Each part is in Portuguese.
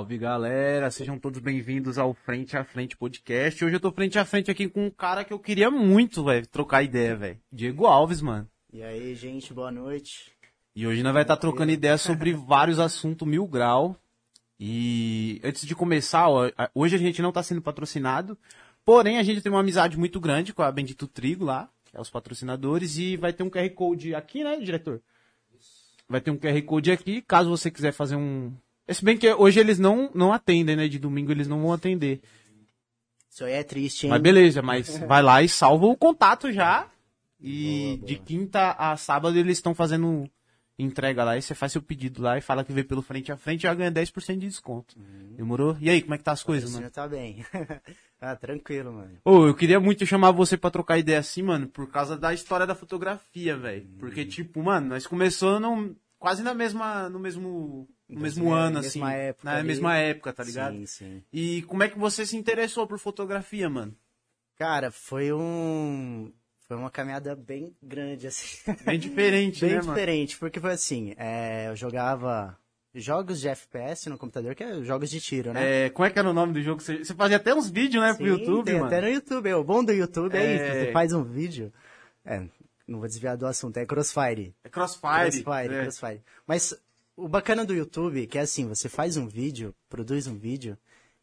Salve galera, sejam todos bem-vindos ao Frente a Frente Podcast. Hoje eu tô frente a frente aqui com um cara que eu queria muito, velho, trocar ideia, velho. Diego Alves, mano. E aí, gente, boa noite. E hoje nós vai estar tá trocando ideia sobre vários assuntos mil grau. E antes de começar, ó, hoje a gente não tá sendo patrocinado, porém a gente tem uma amizade muito grande com a Bendito Trigo lá, que é os patrocinadores, e vai ter um QR Code aqui, né, diretor? Vai ter um QR Code aqui, caso você quiser fazer um. Se bem que hoje eles não, não atendem, né? De domingo eles não vão atender. Isso aí é triste, hein? Mas beleza, mas vai lá e salva o contato já. E boa, boa. de quinta a sábado eles estão fazendo entrega lá. E você faz seu pedido lá e fala que veio pelo frente a frente e já ganha 10% de desconto. Uhum. Demorou? E aí, como é que tá as coisas, mano? tá bem. ah, tranquilo, mano. Ô, eu queria muito chamar você pra trocar ideia assim, mano, por causa da história da fotografia, velho. Uhum. Porque, tipo, mano, nós começamos quase na mesma, no mesmo no mesmo ano, assim. Época na ali. mesma época, tá ligado? Sim, sim. E como é que você se interessou por fotografia, mano? Cara, foi um. Foi uma caminhada bem grande, assim. Bem diferente, bem né, diferente, mano? porque foi assim, é, eu jogava jogos de FPS no computador, que é jogos de tiro, né? É, como é que era o nome do jogo? Você, fazia até uns vídeos, né, Sim, pro YouTube, tem mano? até no YouTube. É, o bom do YouTube é, é isso, você faz um vídeo... É, não vou desviar do assunto, é Crossfire. É Crossfire. Crossfire, é. Crossfire. Mas o bacana do YouTube, que é assim, você faz um vídeo, produz um vídeo,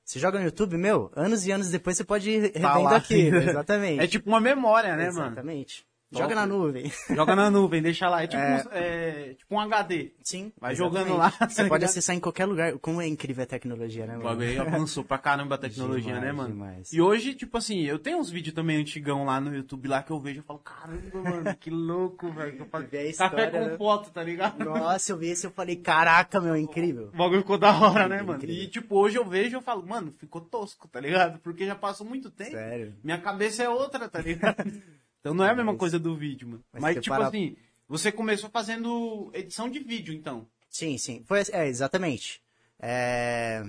você joga no YouTube, meu, anos e anos depois você pode ir tá revendo tá aqui. Exatamente. É tipo uma memória, né, Exatamente. mano? Exatamente. Joga na nuvem. Joga na nuvem, deixa lá. É tipo, é... Um, é, tipo um HD. Sim. Vai exatamente. jogando lá. Você tá pode acessar em qualquer lugar. Como é incrível a tecnologia, né, mano? O bagulho avançou pra caramba a tecnologia, né, demais, né, mano? Demais. E hoje, tipo assim, eu tenho uns vídeos também antigão lá no YouTube lá que eu vejo e falo, caramba, mano, que louco, velho. Café com né? foto, tá ligado? Nossa, eu vi esse e eu falei, caraca, meu, incrível. O bagulho ficou da hora, né, mano? Incrível. E tipo, hoje eu vejo e eu falo, mano, ficou tosco, tá ligado? Porque já passou muito tempo. Sério? Minha cabeça é outra, tá ligado? Então não é a mesma mas... coisa do vídeo, mano. Mas, mas tipo para... assim, você começou fazendo edição de vídeo, então. Sim, sim. Foi, é, exatamente. É...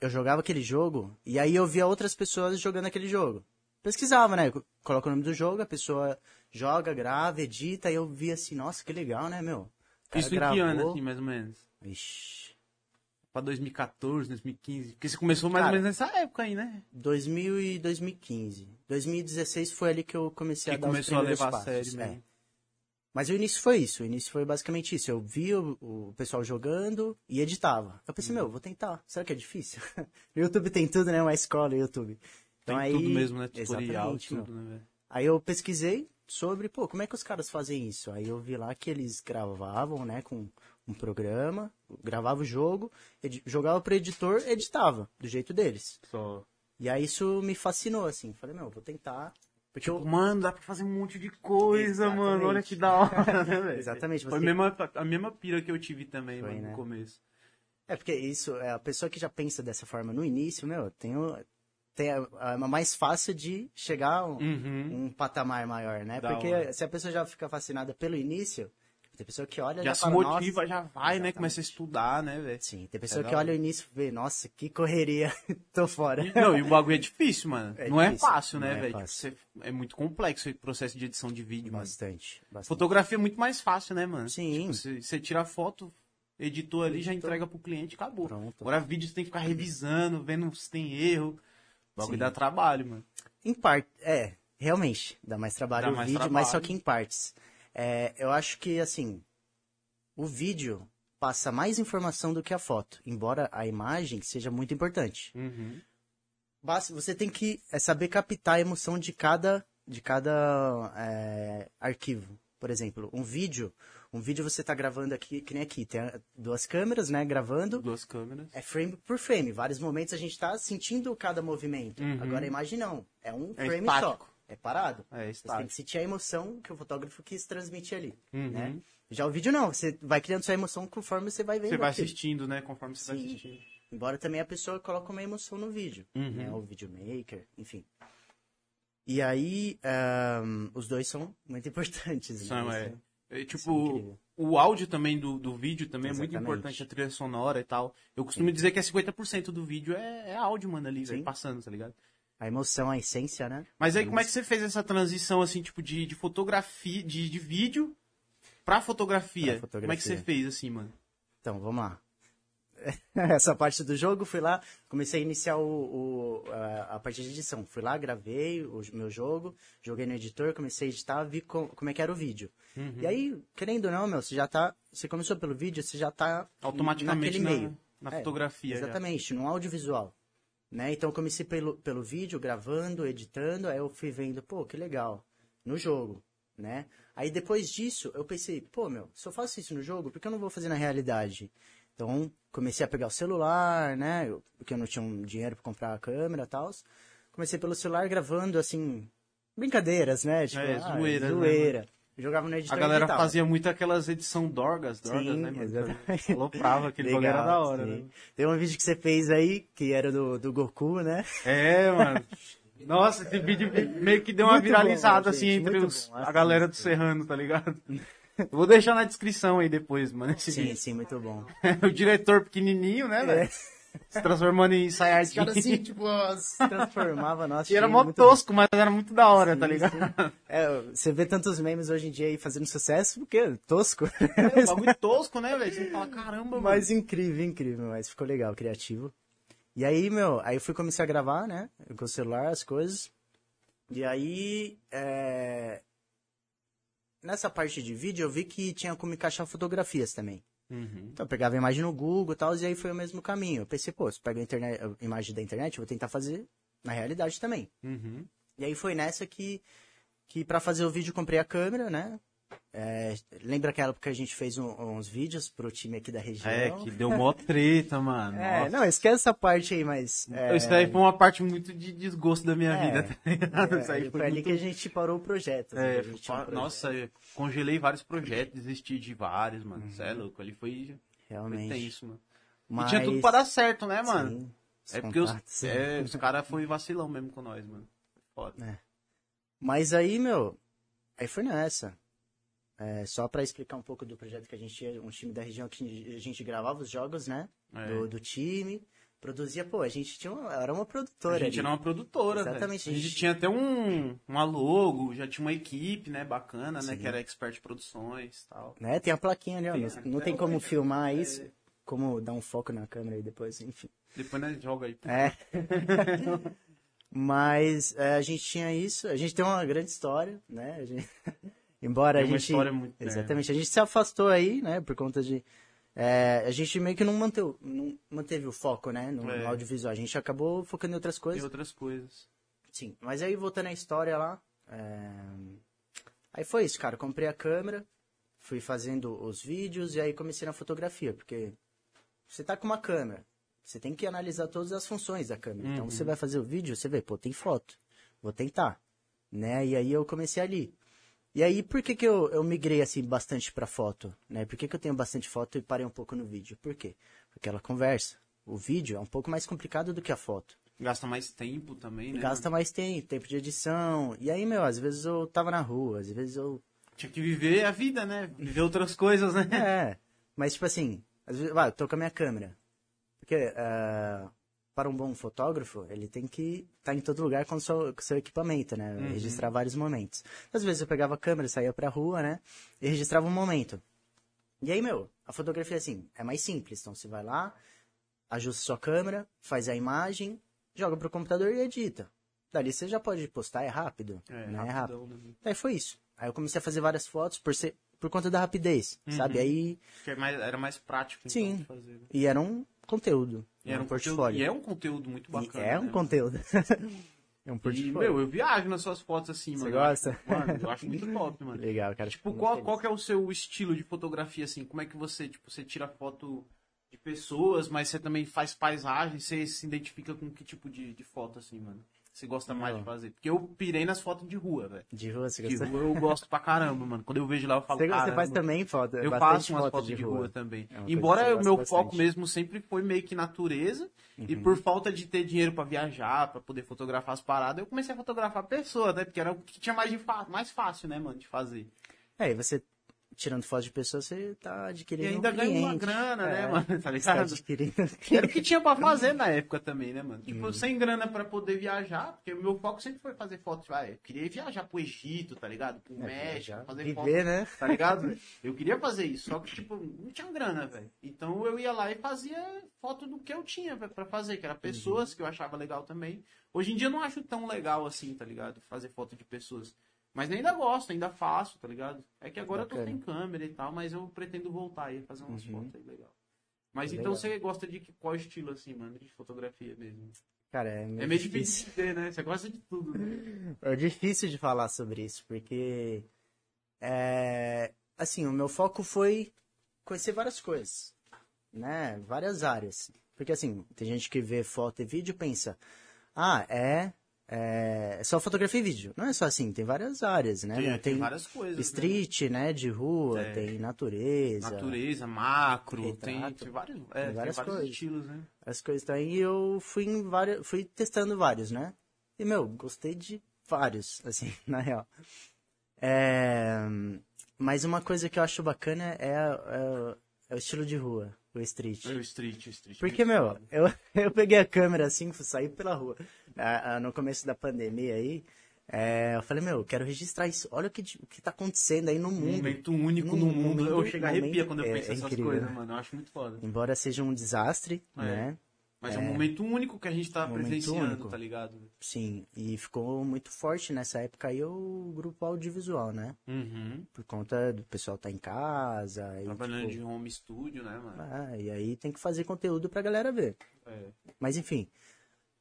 Eu jogava aquele jogo e aí eu via outras pessoas jogando aquele jogo. Pesquisava, né? Coloca o nome do jogo, a pessoa joga, grava, edita, e eu via assim, nossa, que legal, né, meu? Isso gravou... em que ano, assim, mais ou menos? Ixi pra 2014, 2015? Porque você começou mais Cara, ou menos nessa época aí, né? 2000 e 2015. 2016 foi ali que eu comecei que a dar começou os a levar passos, a sério. É. Mas o início foi isso, o início foi basicamente isso. Eu vi o, o pessoal jogando e editava. Eu pensei, uhum. meu, vou tentar. Será que é difícil? no YouTube tem tudo, né? Uma escola, YouTube. Então tem aí, tudo mesmo, né? Tutorial, tudo, né, Aí eu pesquisei sobre, pô, como é que os caras fazem isso? Aí eu vi lá que eles gravavam, né, com um programa, gravava o jogo, jogava pro editor, editava, do jeito deles. Só. E aí isso me fascinou, assim. Falei, meu, vou tentar. Porque tipo, eu... mano, dá pra fazer um monte de coisa, Exatamente. mano. Olha que da hora, né, velho? Exatamente. Foi a, mesma, a mesma pira que eu tive também, Foi, mano, né? no começo. É, porque isso, é, a pessoa que já pensa dessa forma no início, meu, tem, o, tem a, a, mais fácil de chegar a um, uhum. um patamar maior, né? Da porque hora. se a pessoa já fica fascinada pelo início, tem pessoa que olha já, já se fala, motiva, já vai, Exatamente. né? Começa a estudar, né, velho? Sim, tem pessoa é que olha o início e vê, nossa, que correria, tô fora. Não, e o bagulho é difícil, mano. É não é difícil, é fácil, né, velho? É, tipo, é, muito complexo o processo de edição de vídeo, bastante, bastante. Fotografia é muito mais fácil, né, mano? Sim. Tipo, você, você tira a foto, editou ali, já entrega pro cliente, acabou. Pronto. Agora vídeo você tem que ficar revisando, vendo se tem erro. O bagulho Sim. dá trabalho, mano. Em parte, é, realmente, dá mais trabalho dá o mais vídeo, trabalho. mas só que em partes. É, eu acho que, assim, o vídeo passa mais informação do que a foto, embora a imagem seja muito importante. Uhum. Você tem que é, saber captar a emoção de cada, de cada é, arquivo. Por exemplo, um vídeo, um vídeo você está gravando aqui, que nem aqui, tem duas câmeras, né, gravando. Duas câmeras. É frame por frame. Vários momentos a gente está sentindo cada movimento. Uhum. Agora a imagem não, é um é frame estático. só. É parado. É estático. Você tem que sentir a emoção que o fotógrafo quis transmitir ali, uhum. né? Já o vídeo não, você vai criando sua emoção conforme você vai vendo. Você vai aquilo. assistindo, né? Conforme você Sim. vai assistindo. Embora também a pessoa coloque uma emoção no vídeo, uhum. né? O videomaker, enfim. E aí, um, os dois são muito importantes. São, né? é. é. Tipo, o áudio também do, do vídeo também Exatamente. é muito importante, a trilha sonora e tal. Eu costumo Sim. dizer que é 50% do vídeo é, é áudio, mano, ali, véio, passando, tá ligado? A emoção, a essência, né? Mas aí, como é que você fez essa transição, assim, tipo, de, de fotografia, de, de vídeo Pra fotografia, pra fotografia, como é que você fez assim, mano? Então, vamos lá. essa parte do jogo, fui lá, comecei a iniciar o, o- a, a parte de edição. Fui lá, gravei o meu jogo, joguei no editor, comecei a editar, vi co- como é que era o vídeo. E aí, querendo ou não, meu, você já tá. Você começou pelo vídeo, você já tá Automaticamente naquele na, meio. na É, fotografia. já. Exatamente, no audiovisual. Né? Então eu comecei pelo, pelo vídeo, gravando, editando, aí eu fui vendo, pô, que legal, no jogo, né? Aí depois disso, eu pensei, pô, meu, se eu faço isso no jogo, por que eu não vou fazer na realidade? Então, comecei a pegar o celular, né? eu- Porque eu não tinha um dinheiro pra comprar a câmera e tal. Comecei pelo celular gravando, assim, brincadeiras, né? Tipo, É, ah, zoeiras, né, zoeira. Jogava no A editor e galera editava. fazia muito aquelas edição dorgas, dorgas, Sim, né, mano? exatamente. Aloprava, aquele bagulho era da hora, sim. né? Tem um vídeo que você fez aí, que era do, do Goku, né? É, mano. Nossa, esse vídeo meio que deu uma Muito viralizada, bom, assim, gente, entre os- bom. a galera do Serrano, tá ligado? Eu Vou deixar na descrição aí depois, mano, Sim, vídeo. sim, muito bom. o diretor pequenininho, né, velho? Se transformando em Os caras assim, Saiyajin. tipo, se transformava, nossa. E era mó muito tosco, mas era muito da hora, tá Sim, ligado? sim. É, você vê tantos memes hoje em dia aí fazendo sucesso, porque é tosco. É um bagulho tosco, né, velho? Você fala, caramba, mano. Mas incrível, incrível, mas ficou legal, criativo. E aí, meu, aí eu fui começar a gravar, né? Com o celular, as coisas. E aí, é... nessa parte de vídeo, eu vi que tinha como encaixar fotografias também. Uhum. Então eu pegava a imagem no Google e tal, e aí foi o mesmo caminho. Eu pensei, pô, se eu pego a, internet, a imagem da internet, eu vou tentar fazer na realidade também. Uhum. E aí foi nessa que, que para fazer o vídeo, eu comprei a câmera, né? É, lembra aquela época que a gente fez um- uns vídeos pro time aqui da região? É, que deu mó treta, mano. É, Nossa. não, esquece essa parte aí, mas... É, Isso daí foi uma parte muito de desgosto da minha É, vida, tá ligado? Isso aí é, foi foi ali muito... que a gente parou o projeto. É, tinha um fa- projeto. nossa, congelei vários projetos, desisti de vários, mano. Você é louco, ali foi, foi Realmente. tenso, mano. Mas... E tinha tudo pra dar certo, né, mano? Sim, é porque os, é, os caras foi vacilão mesmo com nós, mano. Foda. É. Mas aí, meu, aí foi nessa. É, só pra explicar um pouco do projeto que a gente tinha, um time da região que a gente gravava os jogos, né? É. Do, do time. Produzia, pô, a gente tinha uma, era uma A produtora. gente ali. era uma produtora, Exatamente. A a gente gente- tinha até um, uma logo, já tinha uma equipe, né, bacana, né, Sim. que era Expert Produções e tal. Né? Tem a plaquinha ali, ó. Tem, não- não tem como hoje, filmar é. isso, como dar um foco na câmera aí depois, enfim. Depois, né, joga aí. É. Mas é, a gente tinha isso, a gente tem uma grande história, né? Embora Tem a gente. muito- é. Exatamente, a gente se afastou aí, né? Por conta de. é, a gente meio que não manteve, não manteve o foco, né? No, no É. audiovisual. A gente acabou focando em outras coisas. outras coisas. Sim. Mas aí voltando à história lá. é, Aí foi isso, cara. Comprei a câmera, fui fazendo os vídeos e aí comecei na fotografia, porque você tá com uma câmera, você tem que analisar todas as funções da câmera. Então Uhum. você vai fazer o vídeo, você vê, pô, tem foto. Vou tentar. Né? E aí eu comecei ali. E aí, por que, que eu, eu migrei assim bastante pra foto? Né? Por que, que eu tenho bastante foto e parei um pouco no vídeo? Por quê? Porque ela conversa. O vídeo é um pouco mais complicado do que a foto. Gasta mais tempo também, né? Gasta mais tempo, tempo de edição. E aí, meu, às vezes eu tava na rua, às vezes eu. Tinha que viver a vida, né? Viver outras coisas, né? É. Mas, tipo assim, às vezes, vai, eu tô com a minha câmera. Porque, ah, para um bom fotógrafo, ele tem que estar em todo lugar com o seu, com seu equipamento, né? Uhum. Registrar vários momentos. Às vezes eu pegava a câmera, saía pra rua, né? E registrava um momento. E aí, meu, a fotografia, assim, é mais simples. Então, você vai lá, ajusta sua câmera, faz a imagem, joga pro computador e edita. Dali você já pode postar, é rápido. É, né? É rápido. né? Aí foi isso. Aí eu comecei a fazer várias fotos por, ser, por conta da rapidez, sabe? Aí, Que é era mais prático, então, Sim. fazer. né? e era um conteúdo. E era um portfólio. Conteúdo, e é um conteúdo muito E bacana. é um né? conteúdo. é um E, portfólio. meu, eu viajo nas suas fotos assim, Você mano. gosta? Eu acho, mano, eu acho muito top, mano. Legal, cara. Tipo, qual, qual que é o seu estilo de fotografia, assim? Como é que você, tipo, você tira foto de pessoas, mas você também faz paisagem, você se identifica com que tipo de, de foto, assim, mano? Você gosta mais Não. de fazer? Porque eu pirei nas fotos de rua, velho. De rua, você De gosta? rua eu gosto pra caramba, mano. Quando eu vejo lá, eu falo, Você, você faz também foto? Eu bastante faço umas foto fotos de rua, também. É Embora o meu gosto foco bastante. mesmo sempre foi meio que natureza, e Uhum. por falta de ter dinheiro pra viajar, pra poder fotografar as paradas, eu comecei a fotografar pessoas, né? Porque era o que tinha mais, de mais fácil, né, mano, de fazer. É, e você tirando foto de pessoas, você tá E adquirindo ainda um ganha uma grana, né, É, mano? Tá tá ligado? adquirindo Que Era o que tinha pra fazer na época também, né, mano? Uhum. Tipo, sem grana pra poder viajar, porque o meu foco sempre foi fazer fotos. Ah, eu queria viajar pro Egito, tá ligado? Pro México, já fazer viver, foto. né? Tá ligado? Eu queria fazer isso, só que, tipo, não tinha grana, velho. Então eu ia lá e fazia foto do que eu tinha pra- pra fazer, que era Uhum. pessoas que eu achava legal também. Hoje em dia eu não acho tão legal assim, tá ligado? Fazer foto de pessoas. Mas ainda gosto, ainda faço, tá ligado? É que agora eu Bacana. tô sem câmera e tal, mas eu pretendo voltar aí, fazer umas Uhum. fotos aí legal. Mas É então legal. você gosta de qual estilo, assim, mano, de fotografia mesmo? Cara, é meio, É meio difícil. difícil de dizer, né? Você gosta de tudo, né? É difícil de falar sobre isso, porque é, assim, o meu foco foi conhecer várias coisas, né? Várias áreas. Porque assim, tem gente que vê foto e vídeo e pensa, ah, é, é, é só fotografia e vídeo. Não é só assim, tem várias áreas, né? Tem, Não tem várias coisas. né? street, né, de rua, É. tem natureza, Natureza, macro, tem, tem vários, é, tem várias vários coisas. estilos, né? as coisas também. E eu fui em vários, fui testando vários, né? E, meu, gostei de vários, assim, na real. É, Mas uma coisa que eu acho bacana é, é o- é o estilo de rua, o street. É o street, o street. Porque, meu, eu, eu peguei a câmera assim, fui sair pela rua. Ah, ah, no começo da pandemia aí, é, eu falei, meu, eu quero registrar isso. Olha o que, o que tá acontecendo aí no Um mundo. momento único no, No mundo. Eu mundo, chego a arrepia quando eu é- penso é essas incrível. coisas, mano. Eu acho muito foda. Embora seja um desastre, É. né? Mas é. um momento único que a gente tá presenciando, único. tá ligado? Sim, e ficou muito forte nessa época aí o grupo audiovisual, né? Uhum. Por conta do pessoal tá em casa Trabalhando tipo, de home studio, né, mano? ah, e aí tem que fazer conteúdo pra galera ver. É. Mas enfim,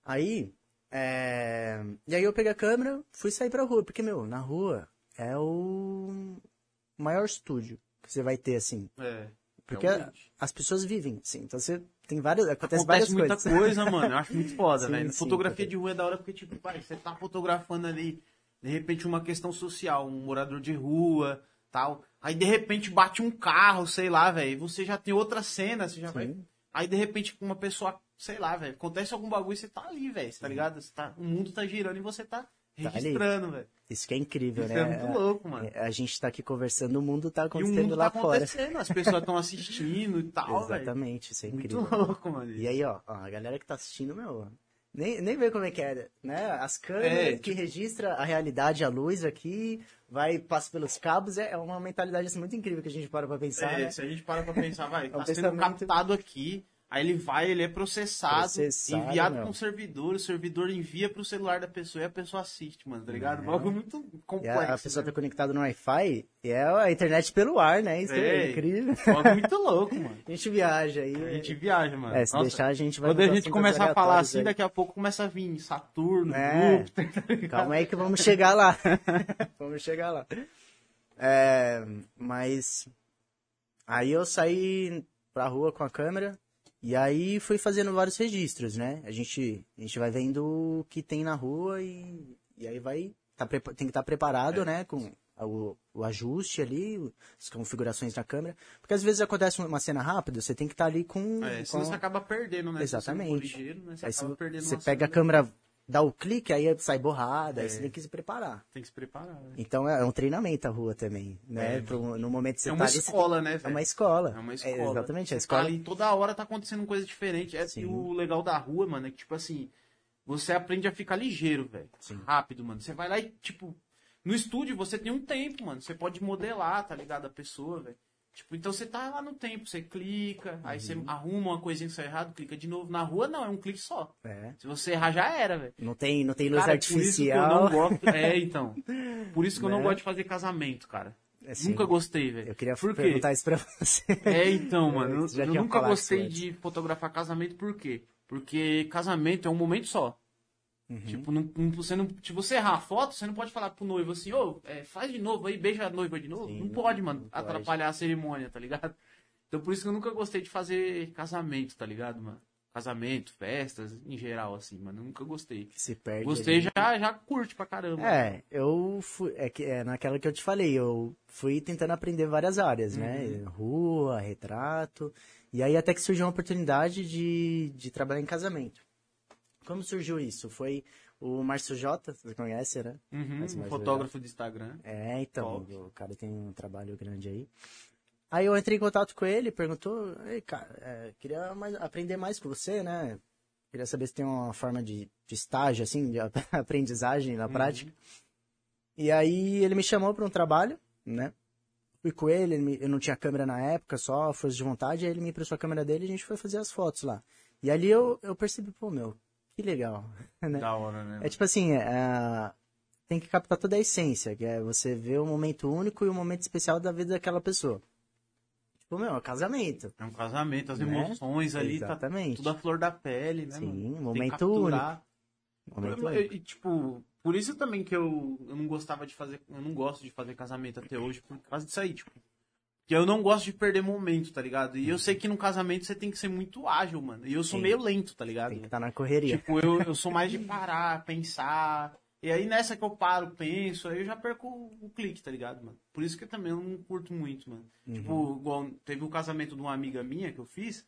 aí, é... e aí eu peguei a câmera, fui sair pra rua, porque, meu, na rua é o maior estúdio que você vai ter, assim, É. porque realmente. as pessoas vivem, assim, então você tem várias, acontece, Acontece várias muita coisas. coisa, mano. Eu acho muito foda, Sim, velho. sim, Fotografia de rua é da hora porque, tipo, vai, você tá fotografando ali, de repente, uma questão social, um morador de rua, tal. Aí, de repente, bate um carro, sei lá, velho. Você já tem outra cena, você já vai. Sim. Aí, de repente, uma pessoa, sei lá, velho, acontece algum bagulho e você tá ali, velho, tá ligado? Você tá, o mundo tá girando e você tá Tá registrando, velho. Isso que é incrível, Isso né? é muito louco, mano. É, A gente tá aqui conversando, o mundo tá E o acontecendo mundo lá tá fora. acontecendo, as pessoas estão assistindo e tal. Exatamente, isso é Muito incrível. louco, mano. E aí, ó, ó, a galera que tá assistindo, meu, nem, nem vê como é que é, né? As câmeras É, que registra a realidade, a luz aqui, vai, passa pelos cabos, é, é uma mentalidade assim, muito incrível que a gente para pra pensar, É, né? se a gente para pra pensar, vai, um tá sendo pensamento- captado aqui, aí ele vai, ele é processado, Processado, enviado pra um servidor, o servidor envia pro celular da pessoa e a pessoa assiste, mano, tá ligado? É. Bagulho muito E complexo. a, a pessoa né? tá conectada no Wi-Fi e é a internet pelo ar, né? Isso é, É. incrível. Um bagulho muito louco, mano. A gente viaja aí. A gente viaja, mano. É, se Nossa, deixar a gente vai Quando a gente começar a falar assim, aí. daqui a pouco começa a vir Saturno, É. Júpiter, tá? Calma aí que vamos chegar lá. vamos chegar lá. É, mas aí eu saí pra rua com a câmera e aí fui fazendo vários registros, né? A gente, a gente vai vendo o que tem na rua e, e aí vai tá, tem que estar É. preparado, né? Com o, o ajuste ali, as configurações da câmera. Porque às vezes acontece uma cena rápida, você tem que estar ali com. É, com senão você acaba perdendo, né? Você Exatamente. ligeiro, né? Você Aí você, você pega a câmera, dá o clique, aí sai borrada, aí É. você tem que se preparar. Tem que se preparar, né? Então é um treinamento a rua também, né? É. Pro- no momento que você É tá uma ali, escola, né, É uma escola. É uma escola. exatamente, Você a escola. Tá ali, toda hora tá acontecendo coisa diferente. É Sim. o legal da rua, mano, é que, tipo assim, você aprende a ficar ligeiro, velho. Rápido, mano. Você vai lá e, tipo, no estúdio você tem um tempo, mano. Você pode modelar, tá ligado? A pessoa, velho. Tipo, então você tá lá no tempo, você clica, aí você Uhum. arruma uma coisinha que saiu errado, clica de novo. Na rua não, é um clique só. É. Se você errar, já era, velho. Não tem, não tem luz Cara, artificial. gosto. É, então. Por isso que eu não Né? gosto de fazer casamento, cara. Assim, Nunca gostei, velho. Eu queria Por quê? perguntar isso pra você. É, então, mano, eu, eu nunca gostei de fotografar casamento, por quê? Porque casamento é um momento só. Uhum. Tipo, não, não- você não, se você errar a foto, você não pode falar pro noivo assim, ô, é, faz de novo aí, beija a noiva de novo. Sim, não pode, não mano, pode. atrapalhar a cerimônia, tá ligado? Então por isso que eu nunca gostei de fazer casamento, tá ligado, mano? Casamento, festas, em geral, assim, mano, nunca gostei. Que se perde. Gostei, ali. já, já curte pra caramba. É, eu fui. É, que, é naquela que eu te falei, eu fui tentando aprender várias áreas, né? Uhum. Rua, retrato. E aí até que surgiu uma oportunidade de, de trabalhar em casamento. Como surgiu isso? Foi O Márcio Jota, você conhece, né? Uhum, Mas um fotógrafo de Instagram. É, então, Top. o cara tem um trabalho grande aí. Aí eu entrei em contato com ele, perguntou, Ei, cara, é, queria mais- aprender mais com você, né? Queria saber se tem uma forma de, de estágio, assim, de ap- aprendizagem na prática. E aí ele me chamou para um trabalho, né? Fui com ele, ele me- eu não tinha câmera na época, só força de vontade, aí ele me emprestou a câmera dele e a gente foi fazer as fotos lá. E ali eu, eu percebi, pô, meu, que legal, né? Da hora, né? É tipo assim, é, tem que captar toda a essência, que é você ver o momento único e o momento especial da vida daquela pessoa. Tipo, meu, é casamento. É um casamento, as Né? emoções ali, Exatamente. tá tudo a flor da pele, né? Sim, mano? um momento capturar. Momento único. E, tipo, por isso também que eu, eu não gostava de fazer. Eu não gosto de fazer casamento até hoje, por causa disso aí, tipo. Que eu não gosto de perder momento, tá ligado? E eu sei que no casamento você tem que ser muito ágil, mano. E eu sou Sim. meio lento, tá ligado? Tem que estar na correria. Tipo, eu, eu sou mais de parar, pensar. E aí nessa que eu paro, penso, aí eu já perco o, clique, tá ligado, mano? Por isso que eu também não curto muito, mano. Uhum. Tipo, igual teve o casamento de uma amiga minha que eu fiz,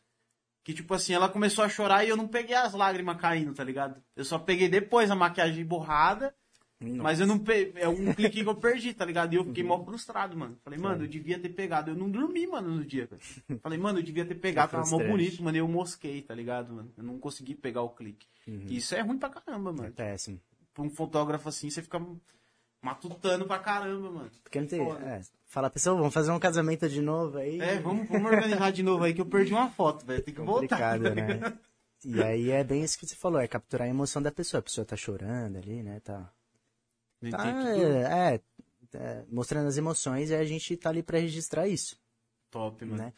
que tipo assim, ela começou a chorar e eu não peguei as lágrimas caindo, tá ligado? Eu só peguei depois a maquiagem borrada, Mas eu não pe... é um clique que eu perdi, tá ligado? E eu fiquei mó frustrado, mano. Falei, mano, eu devia ter pegado. Eu não dormi, mano, no dia, velho. Falei, mano, eu devia ter pegado, tava mó bonito, mano. e Eu mosquei, tá ligado, mano? Eu não consegui pegar o clique. E isso é ruim pra caramba, É mano. péssimo. Pra um fotógrafo assim, você fica matutando pra caramba, mano. Porque não tem. É, fala, pessoal, vamos fazer um casamento de novo aí. É, vamos, vamos organizar de novo aí que eu perdi uma foto, velho. Tem que voltar. complicado, né? E aí é bem isso que você falou, é capturar a emoção da pessoa. A pessoa tá chorando ali, né? Tá. Tá que- é, é, é, mostrando as emoções e a gente tá ali pra registrar isso. Top, mano. né?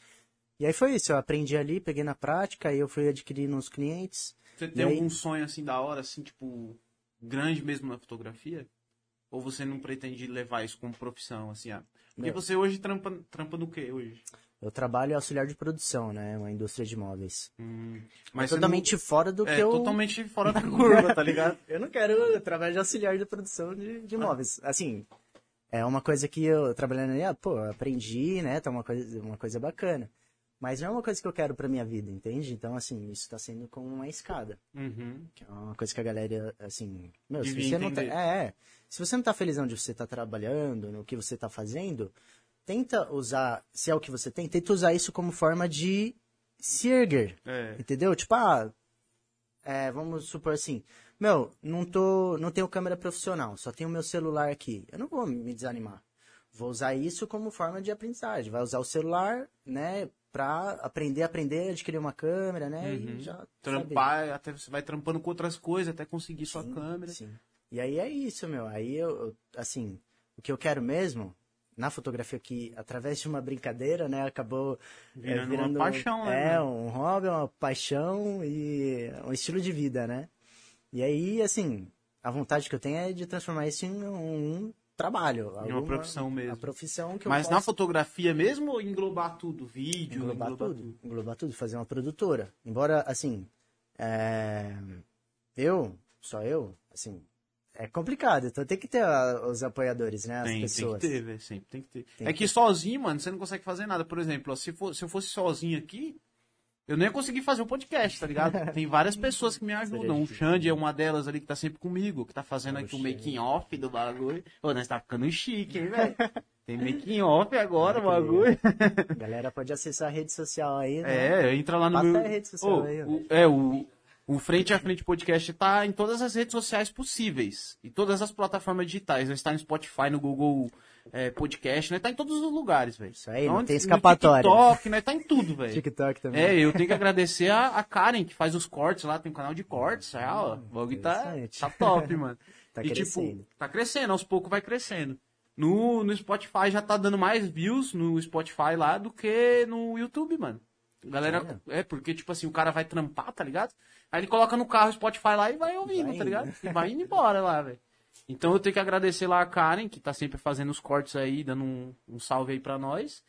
E aí foi isso, eu aprendi ali, peguei na prática, aí eu fui adquirindo uns clientes. Você tem aí- algum sonho assim da hora, assim, tipo, grande mesmo na fotografia? Ou você não pretende levar isso como profissão, assim, ah? Porque Meu. você hoje trampa, trampa no quê hoje? Eu trabalho auxiliar de produção, né? Uma indústria de imóveis. Hum, mas você totalmente fora do não... que é, eu. totalmente fora da curva, tá ligado? Eu não quero trabalhar de auxiliar de produção de, de imóveis. Assim, é uma coisa que eu trabalhando ali, ah, pô, aprendi, né? Tá uma coisa, uma coisa bacana. Mas não é uma coisa que eu quero pra minha vida, entende? Então, assim, isso tá sendo como uma escada. Uhum. Que é uma coisa que a galera, assim. Meu, se você não tá. É, é. Se você não tá feliz onde você tá trabalhando, no que você tá fazendo, tenta usar, se é o que você tem, tenta usar isso como forma de se erguer. É. Entendeu? Tipo, ah, é, vamos supor assim, meu, não tô, não tenho câmera profissional, só tenho meu celular aqui. Eu não vou me desanimar. Vou usar isso como forma de aprendizagem. Vai usar o celular, né, pra aprender, aprender, adquirir uma câmera, né, e já. Trampar, até você vai trampando com outras coisas até conseguir sua câmera. Sim. E aí é isso, meu. Aí eu, eu, assim, o que eu quero mesmo na fotografia que através de uma brincadeira, né, acabou é, Virando uma paixão, né, É, um hobby, uma paixão e um estilo de vida, né? E aí, assim, a vontade que eu tenho é de transformar isso em um trabalho, Em uma alguma- profissão mesmo. Profissão que Mas na possa fotografia mesmo ou englobar tudo? Vídeo, englobar tudo, englobar tudo, fazer uma produtora. Embora, assim, é, eu, só eu, assim, é complicado. Então tem que ter ah, os apoiadores, né? As Tem, tem pessoas. que ter, velho. Sempre tem que ter. Tem é que que sozinho, mano, você não consegue fazer nada. Por exemplo, ó, se, for, se eu fosse sozinho aqui, eu não ia conseguir fazer o podcast, tá ligado? Tem várias pessoas que me ajudam. O. Xande é uma delas ali que tá sempre comigo, que tá fazendo aqui o making off do bagulho. Ô, nós tá ficando chique, hein, velho? Tem making off agora, o bagulho. Galera pode acessar a rede social aí, né? É, entra lá no Passa meu. a rede social Ô, aí, ó. o- é, o, o Frente a Frente Podcast tá em todas as redes sociais possíveis. E todas as plataformas digitais. Nós está no Spotify, no Google é, Podcast, nós tá em todos os lugares, velho. Isso aí, não tem no escapatória. TikTok, nós tá em tudo, velho. TikTok também. É, eu tenho que agradecer a, a Karen, que faz os cortes lá, tem um canal de cortes, é, ó, o bagulho tá, tá top, mano. Tá e crescendo. tipo, tá crescendo, aos poucos vai crescendo. No, no Spotify já tá dando mais views no Spotify lá do que no YouTube, mano. Galera, Sério? é, porque, tipo assim, o cara vai trampar, tá ligado? Aí ele coloca no carro o Spotify lá e vai ouvindo, Vai tá ligado? E vai indo embora lá, velho. Então eu tenho que agradecer lá a Karen, que tá sempre fazendo os cortes aí, dando um, um salve aí pra nós.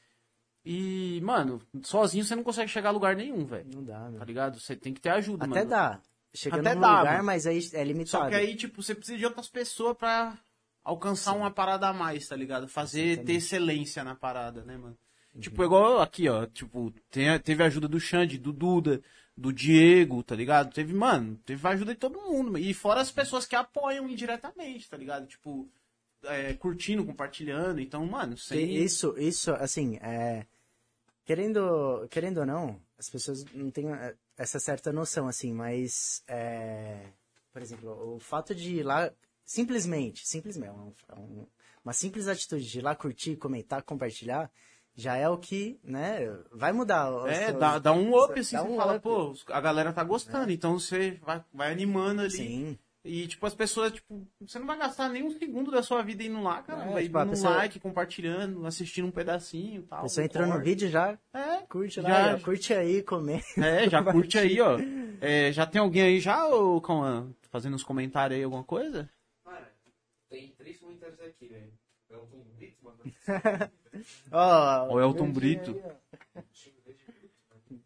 E, mano, sozinho você não consegue chegar a lugar nenhum, velho. Não dá, meu. Tá ligado? Você tem que ter ajuda, Até mano. dá. Chega Até num dá, lugar, mano. mas aí é limitado. Só que aí, tipo, você precisa de outras pessoas pra alcançar uma parada a mais, tá ligado? Fazer, ter excelência na parada, né, mano? Tipo, igual aqui, ó. Tipo, tem, teve a ajuda do Xande, do Duda, do Diego, tá ligado? Teve, mano, teve ajuda de todo mundo. E fora as pessoas que apoiam indiretamente, tá ligado? Tipo, é, curtindo, compartilhando. Então, mano, sem. Isso, isso, assim, é, querendo, querendo ou não, as pessoas não têm é, essa certa noção, assim, mas, é, por exemplo, o fato de ir lá, simplesmente, simplesmente, é é um- uma simples atitude de ir lá curtir, comentar, compartilhar, já é o que, né, vai mudar. É, teus- dá, dá um up, assim, dá você um fala, up. pô, a galera tá gostando, então você vai, vai animando ali. Sim, E, tipo, as pessoas, tipo, você não vai gastar nem um segundo da sua vida indo lá, cara. É, vai tipo, um pessoa- like, compartilhando, assistindo um pedacinho e tal. a pessoa um entrou no vídeo já, É, curte lá, Já- ó, curte aí, comenta. é, já curte aí, ó. É, já tem alguém aí já, ou Cauã, fazendo uns comentários aí, alguma coisa? Cara, tem três comentários aqui, velho. É o Tom Brito, mano. Ó, Ou Elton grande Brito.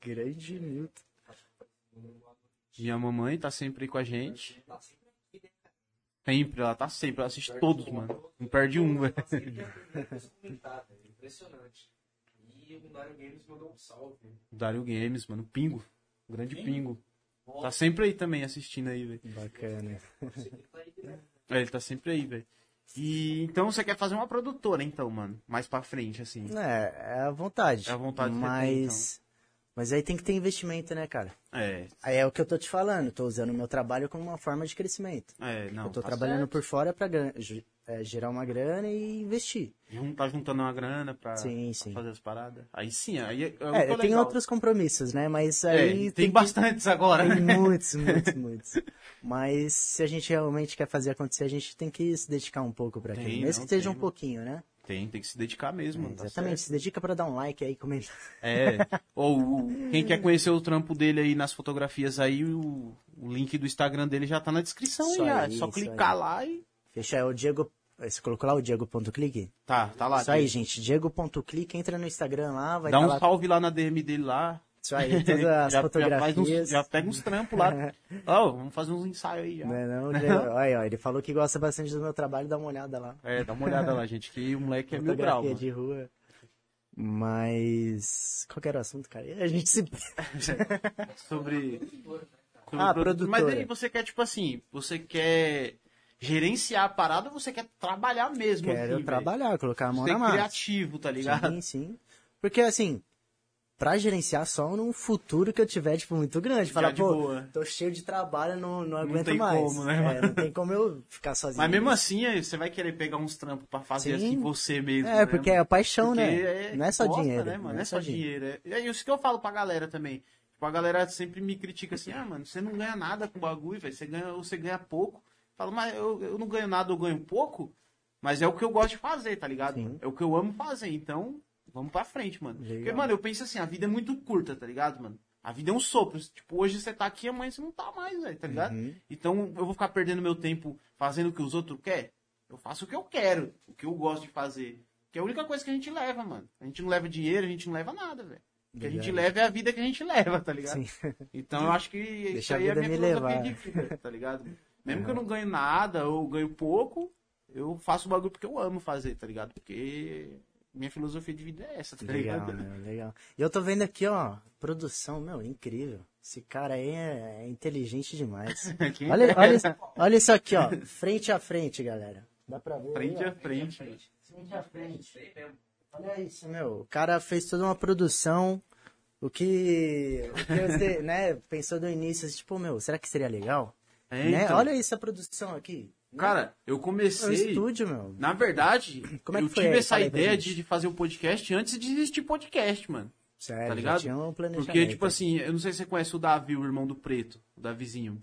Grande Milton. E a mamãe tá sempre aí com a gente. Sempre ela tá sempre, ela assiste todos, mano. Não perde um, velho. Impressionante. E o Dario Games mandou um salve. Dario Games, mano. Pingo. Grande Pingo. Tá sempre aí também assistindo aí, velho. Bacana. tá né? É, ele tá sempre aí, velho. E então você quer fazer uma produtora, então, mano. Mais pra frente, assim. É, é a vontade. É a vontade mas, tem, então. mas aí tem que ter investimento, né, cara? É, Aí é o que eu tô te falando. Tô usando o meu trabalho como uma forma de crescimento. é, não. eu tô tá trabalhando certo. por fora pra é, gerar uma grana e investir. Jun- Tá juntando uma grana pra, Sim, pra sim. fazer as paradas. Aí sim, aí é, é, É, legal. outros compromissos, né? Mas É, aí tem, tem, que- bastantes agora. tem muitos, muitos, muitos. Mas se a gente realmente quer fazer acontecer, a gente tem que se dedicar um pouco pra Tem, aquilo. Mesmo que seja tem, um pouquinho, né? Tem, tem que se dedicar mesmo. tá Exatamente. certo. Se dedica pra dar um like aí, comentar. É. Ou quem quer conhecer o trampo dele aí nas fotografias aí, o, o link do Instagram dele já tá na descrição aí, já. aí, É só clicar aí. lá e. Fechar, é o Diego. Você colocou lá o Diego.clique? Tá, tá lá. Isso aí, gente. Diego.clique, entra no Instagram lá, vai Dá tá um lá. salve lá na DM dele lá. Isso aí, todas as já, fotografias. Já, uns- já pega uns trampos lá. Ó, vamos fazer uns ensaios aí já. Não é não, Diego? Olha, ó, ele falou que gosta bastante do meu trabalho, dá uma olhada lá. É, dá uma olhada lá, gente, que o moleque é mil grau. Mano. de rua. Mas. Qual que era o assunto, cara? A gente se. sobre, sobre Ah, produto. Mas aí você quer, tipo assim, você quer gerenciar a parada ou você quer trabalhar mesmo? Quero velho? trabalhar, colocar a mão Ser na massa. criativo, tá ligado? Sim, sim. Porque assim, pra gerenciar só num futuro que eu tiver, tipo, muito grande. Falar, pô, boa. tô cheio de trabalho, não, não aguento tem mais. como, né, mano? É, não tem como eu ficar sozinho. Mas mesmo assim, aí você vai querer pegar uns trampos pra fazer Sim. assim você mesmo. É, né, porque mano? é a paixão, Porque né? não é só gosta, dinheiro. Né, mano? Não é só dinheiro. É, é isso que eu falo pra galera também. Tipo, a galera sempre me critica assim, ah, mano, você não ganha nada com o bagulho, velho. Você ganha, ou você ganha pouco. Fala, mas eu, eu não ganho nada, eu ganho pouco. Mas é o que eu gosto de fazer, tá ligado? Sim. É o que eu amo fazer. Então, vamos pra frente, mano. Legal. Porque, mano, eu penso assim, a vida é muito curta, tá ligado, mano? A vida é um sopro. Tipo, hoje você tá aqui, amanhã você não tá mais, velho, tá ligado? Uhum. Então, eu vou ficar perdendo meu tempo fazendo o que os outros querem? Eu faço o que eu quero, o que eu gosto de fazer. Que é a única coisa que a gente leva, mano. A gente não leva dinheiro, a gente não leva nada, velho. O que a gente leva é a vida que a gente leva, tá ligado? Sim. Então eu acho que isso Deixa a aí é a minha me levar. tá ligado? Mesmo que eu não ganhe nada ou ganho pouco, eu faço o bagulho porque eu amo fazer, tá ligado? Porque minha filosofia de vida é essa, tá Legal, ligado? meu, legal. E eu tô vendo aqui, ó, produção, meu, incrível. Esse cara aí é, é inteligente demais. Olha, dera. olha, isso- olha isso aqui, ó. Frente a frente, galera. Dá pra ver? aí, Frente ó? a frente. Frente a frente. Olha isso, meu. O cara fez toda uma produção. O que, o que você, né, pensou do início, assim, tipo, meu, será que seria legal? É, né? então. Olha isso, a produção aqui. Cara, eu É um comecei. estúdio, meu. Na verdade, Como é que eu foi tive aí? essa Fala aí pra ideia gente. de, de fazer o podcast antes de existir podcast, mano. Sério, Tá ligado? tinha um planejamento. Porque, tipo assim, eu não sei se você conhece o Davi, o irmão do Preto, o Davizinho.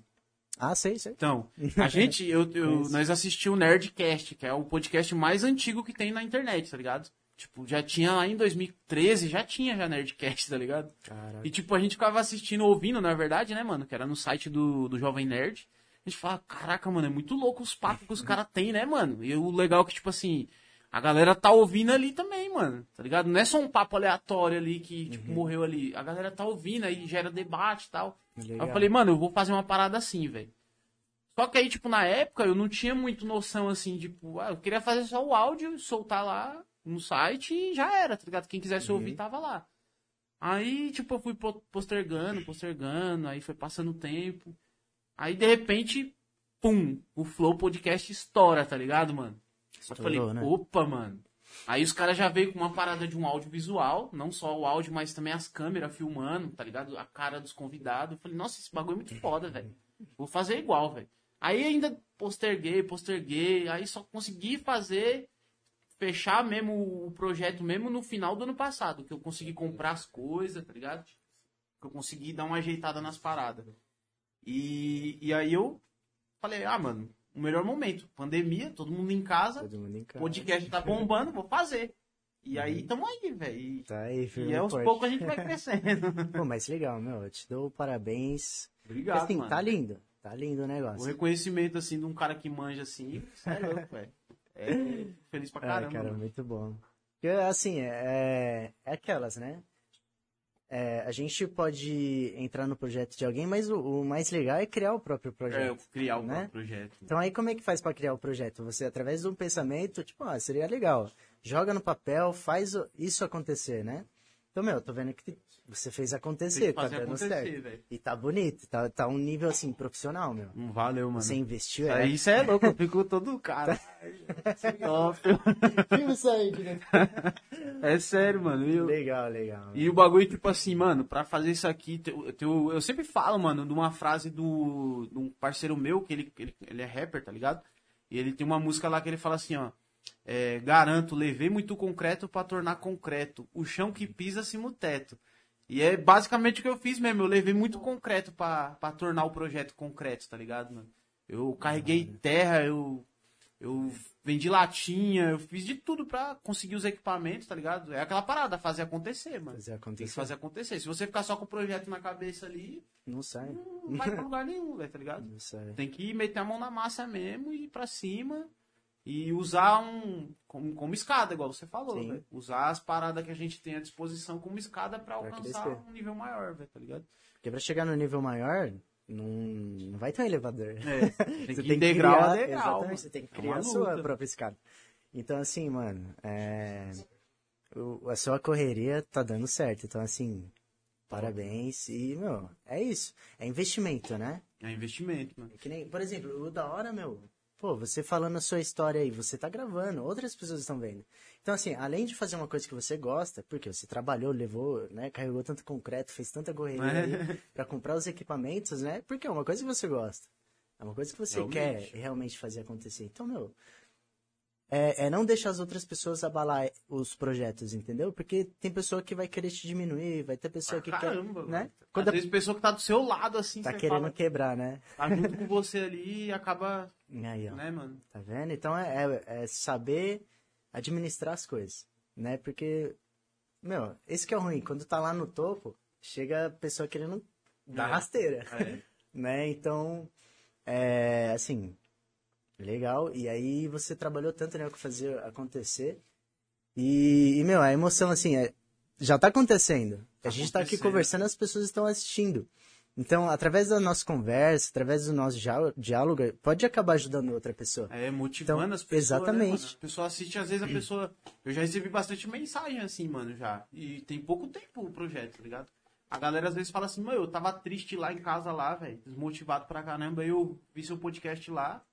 Ah, sei, sei. Então, a gente, eu, eu- nós assistimos o Nerdcast, que é o podcast mais antigo que tem na internet, tá ligado? Tipo, já tinha lá em 2013, já tinha já Nerdcast, tá ligado? Caraca. E tipo, a gente ficava assistindo, ouvindo, na verdade, né, mano? Que era no site do, do Jovem Nerd. A gente fala, caraca, mano, é muito louco os papos que os caras têm, né, mano? E o legal é que, tipo assim, a galera tá ouvindo ali também, mano. Tá ligado? Não é só um papo aleatório ali que, tipo, morreu ali. A galera tá ouvindo, aí gera debate e tal. Aí Legal. eu falei, mano, eu vou fazer uma parada assim, velho. Só que aí, tipo, na época, eu não tinha muito noção, assim, tipo, ah, eu queria fazer só o áudio, soltar lá no site e já era, tá ligado? Quem quisesse Uhum. ouvir tava lá. Aí, tipo, eu fui po- postergando, postergando, aí foi passando o tempo. Aí, de repente, pum, o Flow Podcast estoura, tá ligado, mano? Eu falei, Estourou, né? opa, mano. Aí os caras já veio com uma parada de um audiovisual, não só o áudio, mas também as câmeras filmando, tá ligado? A cara dos convidados. Eu falei, nossa, esse bagulho é muito foda, velho. Vou fazer igual, velho. Aí ainda posterguei, posterguei, aí só consegui fazer, fechar mesmo o projeto mesmo no final do ano passado, que eu consegui comprar as coisas, tá ligado? Que eu consegui dar uma ajeitada nas paradas. E, e aí eu falei, ah, mano, o melhor momento, pandemia, todo mundo em casa, Todo mundo em casa. podcast tá bombando, vou fazer. E aí tamo aí, velho. Tá aí, firme e aos forte. poucos a gente vai crescendo. Pô, mas legal, meu. Eu te dou parabéns. Obrigado, assim, mano. tá lindo. Tá lindo o O negócio. reconhecimento, assim, de um cara que manja assim, isso é louco, velho. É feliz pra É, caramba. cara, mano. muito bom. Porque, assim, é, é aquelas, né? É, a gente pode entrar no projeto de alguém, mas o, o mais legal é criar o próprio É, projeto. criar o né? próprio projeto. Então aí como é que faz pra criar o projeto? Você, através de um pensamento, tipo, ah, seria legal. Joga no papel, faz isso acontecer, né? Então, meu, eu tô vendo que você fez acontecer, tá acontecer, certo. velho. E tá bonito, tá, tá um nível, assim, profissional, meu. Não valeu, mano. Você investiu, é. aí, isso é louco, eu fico todo cara. Top. Filma isso aí, diretor. É sério, mano. Eu- Legal, legal. E o bagulho, tipo assim, mano, pra fazer isso aqui, teu- teu- eu sempre falo, mano, de uma frase do, de um parceiro meu, que ele, ele, ele é rapper, tá ligado? E ele tem uma música lá que ele fala assim, ó. é, garanto, levei muito concreto pra tornar concreto. O chão que pisa acima o teto. E é basicamente o que eu fiz mesmo. Eu levei muito concreto pra, pra tornar o projeto concreto, tá ligado, mano? Eu carreguei terra, eu, eu vendi latinha, eu fiz de tudo pra conseguir os equipamentos, tá ligado? É aquela parada, fazer acontecer, mano. Fazer Tem que acontecer. fazer acontecer. Se você ficar só com o projeto na cabeça ali, Não sai. não vai pra lugar nenhum, velho, tá ligado? Não sai. Tem que meter a mão na massa mesmo e ir pra cima e usar um como, como escada, igual você falou, Sim. velho. Usar as paradas que a gente tem à disposição como escada pra Pra alcançar um nível maior, velho, tá ligado? Porque pra chegar no nível maior, não, não vai ter um elevador. É, tem Você que ir degrau criar, a degrau. Exatamente, mano. você tem que É criar a sua luta. própria escada. Então, assim, mano, é, o- a sua correria tá dando certo. Então, assim, parabéns. E, meu, é isso. É investimento, né? É investimento, mano. É que nem, por exemplo, o da hora, meu, pô, você falando a sua história aí, você tá gravando, outras pessoas estão vendo. Então, assim, além de fazer uma coisa que você gosta, porque você trabalhou, levou, né, carregou tanto concreto, fez tanta correria aí pra comprar os equipamentos, né, porque é uma coisa que você gosta. É uma coisa que você Realmente. quer realmente fazer acontecer. Então, meu, é, é não deixar as outras pessoas abalar os projetos, entendeu? Porque tem pessoa que vai querer te diminuir, vai ter pessoa que Caramba, quer, né? Quando Às a- vezes pessoa que tá do seu lado, assim, tá querendo fala, quebrar, né? tá junto com você ali e acaba, Aí, ó. né, mano? Tá vendo? Então é, é- é saber administrar as coisas, né? Porque, meu, esse que é o ruim. Quando tá lá no topo, chega a pessoa querendo dar É. rasteira, É. né? Então, é, assim, legal. E aí você trabalhou tanto, né, com fazer acontecer. E, e, meu, a emoção, assim, é, já tá acontecendo. Tá a gente tá aqui acontecendo. conversando, as pessoas estão assistindo. Então, através da nossa conversa, através do nosso diá- diálogo, pode acabar ajudando outra pessoa. É, motivando Então, as pessoas. exatamente. Né? A pessoa assiste, às vezes a pessoa. Eu já recebi bastante mensagem assim, mano, já. E tem pouco tempo o projeto, tá ligado? A galera às vezes fala assim, mano, eu tava triste lá em casa lá, velho, desmotivado pra caramba. Eu vi seu podcast lá,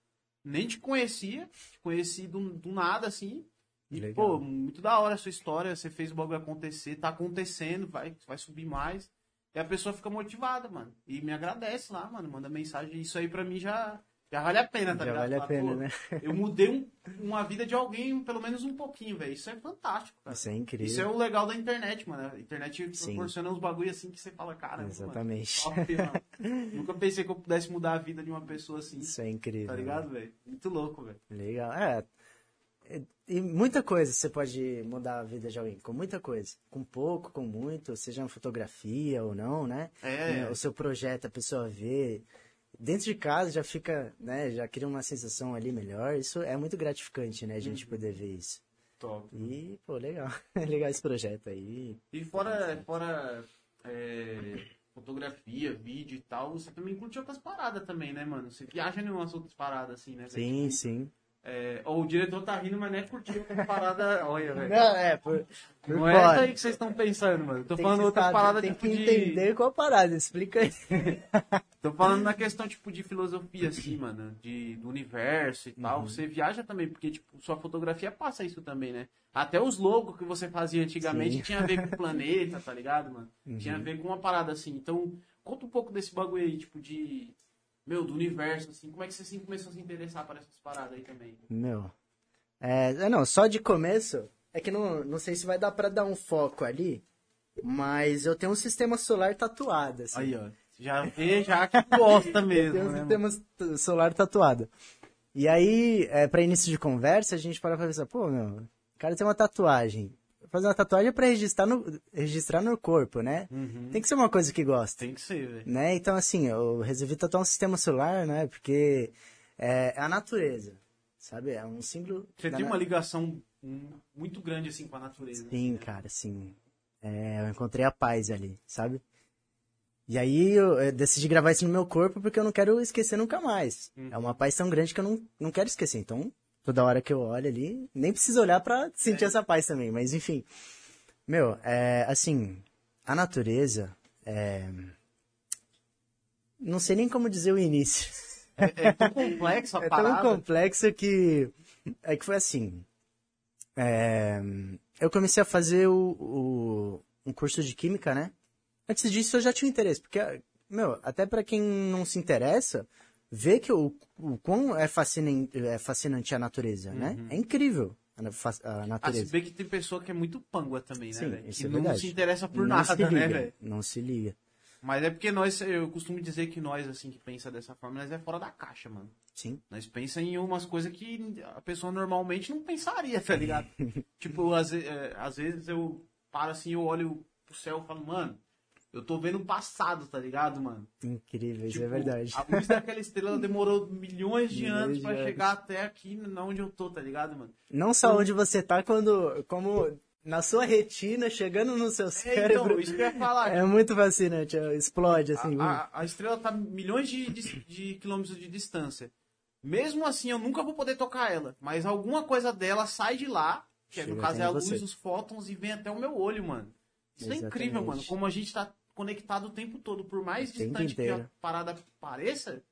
nem te conhecia, te conheci do, do nada, assim. E, Legal. pô, muito da hora a sua história, você fez o bagulho acontecer, tá acontecendo, vai, vai subir mais. E a pessoa fica motivada, mano. E me agradece lá, mano, manda mensagem. Isso aí pra mim já, já vale a pena, tá Já ligado? vale a pena, pô, né? eu mudei um- uma vida de alguém, pelo menos um pouquinho, velho. Isso é fantástico, cara. Isso é incrível. Isso é o legal da internet, mano. A internet Sim. proporciona uns bagulho assim que você fala, cara, Exatamente. Mano, top, mano. Nunca pensei que eu pudesse mudar a vida de uma pessoa assim. Isso é incrível. Tá ligado, velho? Muito louco, velho. Legal. É. é- E muita coisa você pode mudar a vida de alguém, com muita coisa. Com pouco, com muito, seja uma fotografia ou não, né? É. Né, O seu projeto, a pessoa vê. Dentro de casa já fica, né? Já cria uma sensação ali melhor. Isso é muito gratificante, né? A Uhum. gente poder ver isso. Top. E, pô, legal. legal esse projeto aí. E fora, fora é, fotografia, vídeo e tal, você também curte outras paradas também, né, mano? Você viaja em umas outras paradas assim, né? Sim, Tipo, sim. É, ó, o diretor tá rindo, mas não é curtir outra parada. Olha, velho. Não, é, por, por Não é aí que vocês estão pensando, mano. Tô Tem falando saber, paradas tem tipo que de. entender qual a parada, explica aí. Tô falando na questão, tipo, de filosofia, assim, mano. De, do universo e Uhum. tal. Você viaja também, porque, tipo, sua fotografia passa isso também, né? Até os logos que você fazia antigamente Sim. Uhum. tinha a ver com o planeta, tá ligado, mano? Tinha a ver com uma parada assim. Então, conta um pouco desse bagulho aí, tipo, de. Meu, do universo, assim. Como é que você assim, começou a se interessar por essas paradas aí também? Meu. É, não, só de começo, é que não, não sei se vai dar pra dar um foco ali, mas eu tenho um sistema solar tatuado, assim. Aí, ó. Já vê, já que gosta mesmo, Tem um né? sistema t- solar tatuado. E aí, é, pra início de conversa, a gente para pra pensar, pô, meu, o cara tem uma tatuagem. Fazer uma tatuagem é pra registrar no, registrar no corpo, né? Uhum. Tem que ser uma coisa que gosta. Tem que ser, velho. né? Então, assim, eu resolvi tatuar um sistema solar, né? Porque é, é a natureza, sabe? É um símbolo... Você tem na- uma ligação muito grande, assim, com a natureza. Sim, cara, sim. É, eu encontrei a paz ali, sabe? E aí eu, eu decidi gravar isso no meu corpo porque eu não quero esquecer nunca mais. É uma paz tão grande que eu não, não quero esquecer. Então, toda hora que eu olho ali, nem preciso olhar pra sentir essa paz também. Mas enfim, meu, é, assim, a natureza, é, não sei nem como dizer o início. É tão complexo a É tão parada. complexo que. É que foi assim. é, Eu comecei a fazer o, o- um curso de química, né? Antes disso eu já tinha interesse, porque, meu, até pra quem não se interessa, vê que o, o quão é fascinante, é fascinante a natureza, né? É incrível a, na- fa- a Ah, se natureza. vê que tem pessoa que é muito pangua também, né, Sim, velho? isso Que é não se interessa por não nada, se liga, né, velho? Não se liga. Mas é porque nós, eu costumo dizer que nós, assim, que pensa dessa forma, nós é fora da caixa, mano. Sim. Nós pensa em umas coisas que a pessoa normalmente não pensaria, tá ligado? tipo, às, é, às vezes eu paro assim, eu olho pro céu e falo, mano, eu tô vendo o passado, tá ligado, mano? Incrível, isso Tipo, é verdade. A luz daquela estrela ela demorou milhões de Milhões anos anos. chegar até aqui, na onde eu tô, tá ligado, mano? Não só onde você tá, quando. Como na sua retina, chegando no seu É, cérebro. então, isso que eu ia falar. É muito fascinante, explode assim. A, a- a estrela tá milhões de, de, de quilômetros de distância. Mesmo assim, eu nunca vou poder tocar ela. Mas alguma coisa dela sai de lá, que é, no Chega caso até é a luz, você. os fótons, e vem até o meu olho, mano. Isso é Exatamente. incrível, mano. Como a gente tá conectado o tempo todo. Por mais O distante que a parada pareça,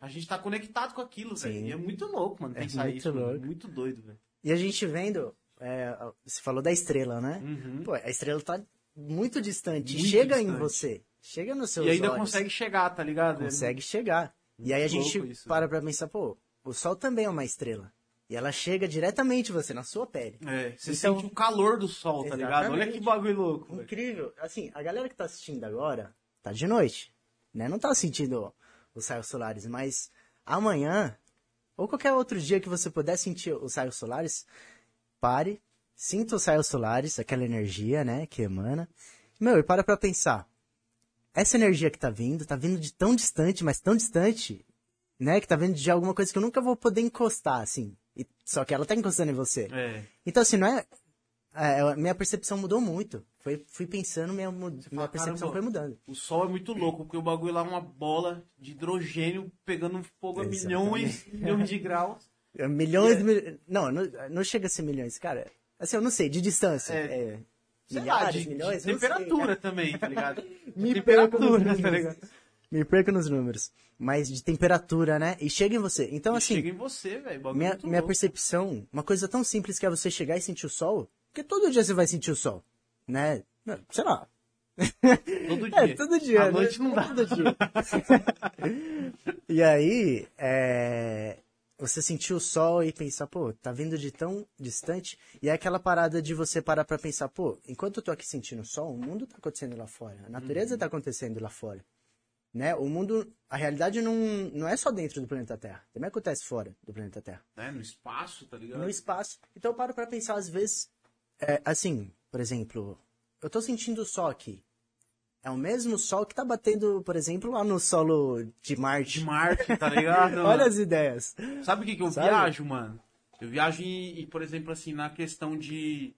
a gente tá conectado com aquilo, velho. E é muito louco, mano, É pensar muito isso. louco. Muito doido, velho. E a gente vendo. é, você falou da estrela, né? Uhum. Pô, a estrela tá muito distante. Muito chega em distante. você. Chega nos seus E ainda olhos. consegue chegar, tá ligado? Consegue chegar. E aí a gente isso, para pra pensar, pô, o sol também é uma estrela. E ela chega diretamente você, na sua pele. É, você Então- sente o calor do sol, tá ligado? Olha que bagulho louco. Incrível. Assim, a galera que tá assistindo agora, tá de noite, né? Não tá sentindo os raios solares, mas amanhã, ou qualquer outro dia que você puder sentir os raios solares, pare, sinta os raios solares, aquela energia, né, que emana. Meu, e para pra pensar. Essa energia que tá vindo, tá vindo de tão distante, mas tão distante, né, que tá vindo de alguma coisa que eu nunca vou poder encostar, assim. E- só que ela tá encostando em você. É. Então, assim, não é. é, a minha percepção mudou muito. Foi, fui pensando, minha, mu- minha fala, percepção "Caramba, foi mudando. O sol é muito louco, porque o bagulho lá é uma bola de hidrogênio pegando fogo a milhões, milhões de graus. É, Milhões É. mil... Não, não, não chega a ser milhões, cara. Assim, eu não sei, de distância. É, É, Sei milhares, lá, de, milhões, de sei, temperatura cara. também, tá ligado? Me temperatura, tá ligado? Me perco nos números. Mas de temperatura, né? E chega em você. Então, E assim, chega em você, velho. minha, muito minha percepção, uma coisa tão simples que é você chegar e sentir o sol, porque todo dia você vai sentir o sol, né? Sei lá. Todo dia. É, todo dia. À né? noite não dá. Todo dia. e aí, é, você sentir o sol e pensar, pô, tá vindo de tão distante. E é aquela parada de você parar pra pensar, pô, enquanto eu tô aqui sentindo o sol, o mundo tá acontecendo lá fora. A natureza tá acontecendo lá fora. Né? O mundo, a realidade não, não é só dentro do planeta Terra. Também acontece fora do planeta Terra É, no espaço, tá ligado? no espaço. Então eu paro pra pensar, às vezes, é, assim, por exemplo, eu tô sentindo o sol aqui. É o mesmo sol que tá batendo, por exemplo, lá no solo de Marte. De Marte, tá ligado? Olha as ideias. Sabe o que, que eu Sabe? viajo, mano? Eu viajo em, em, por exemplo, assim, na questão de.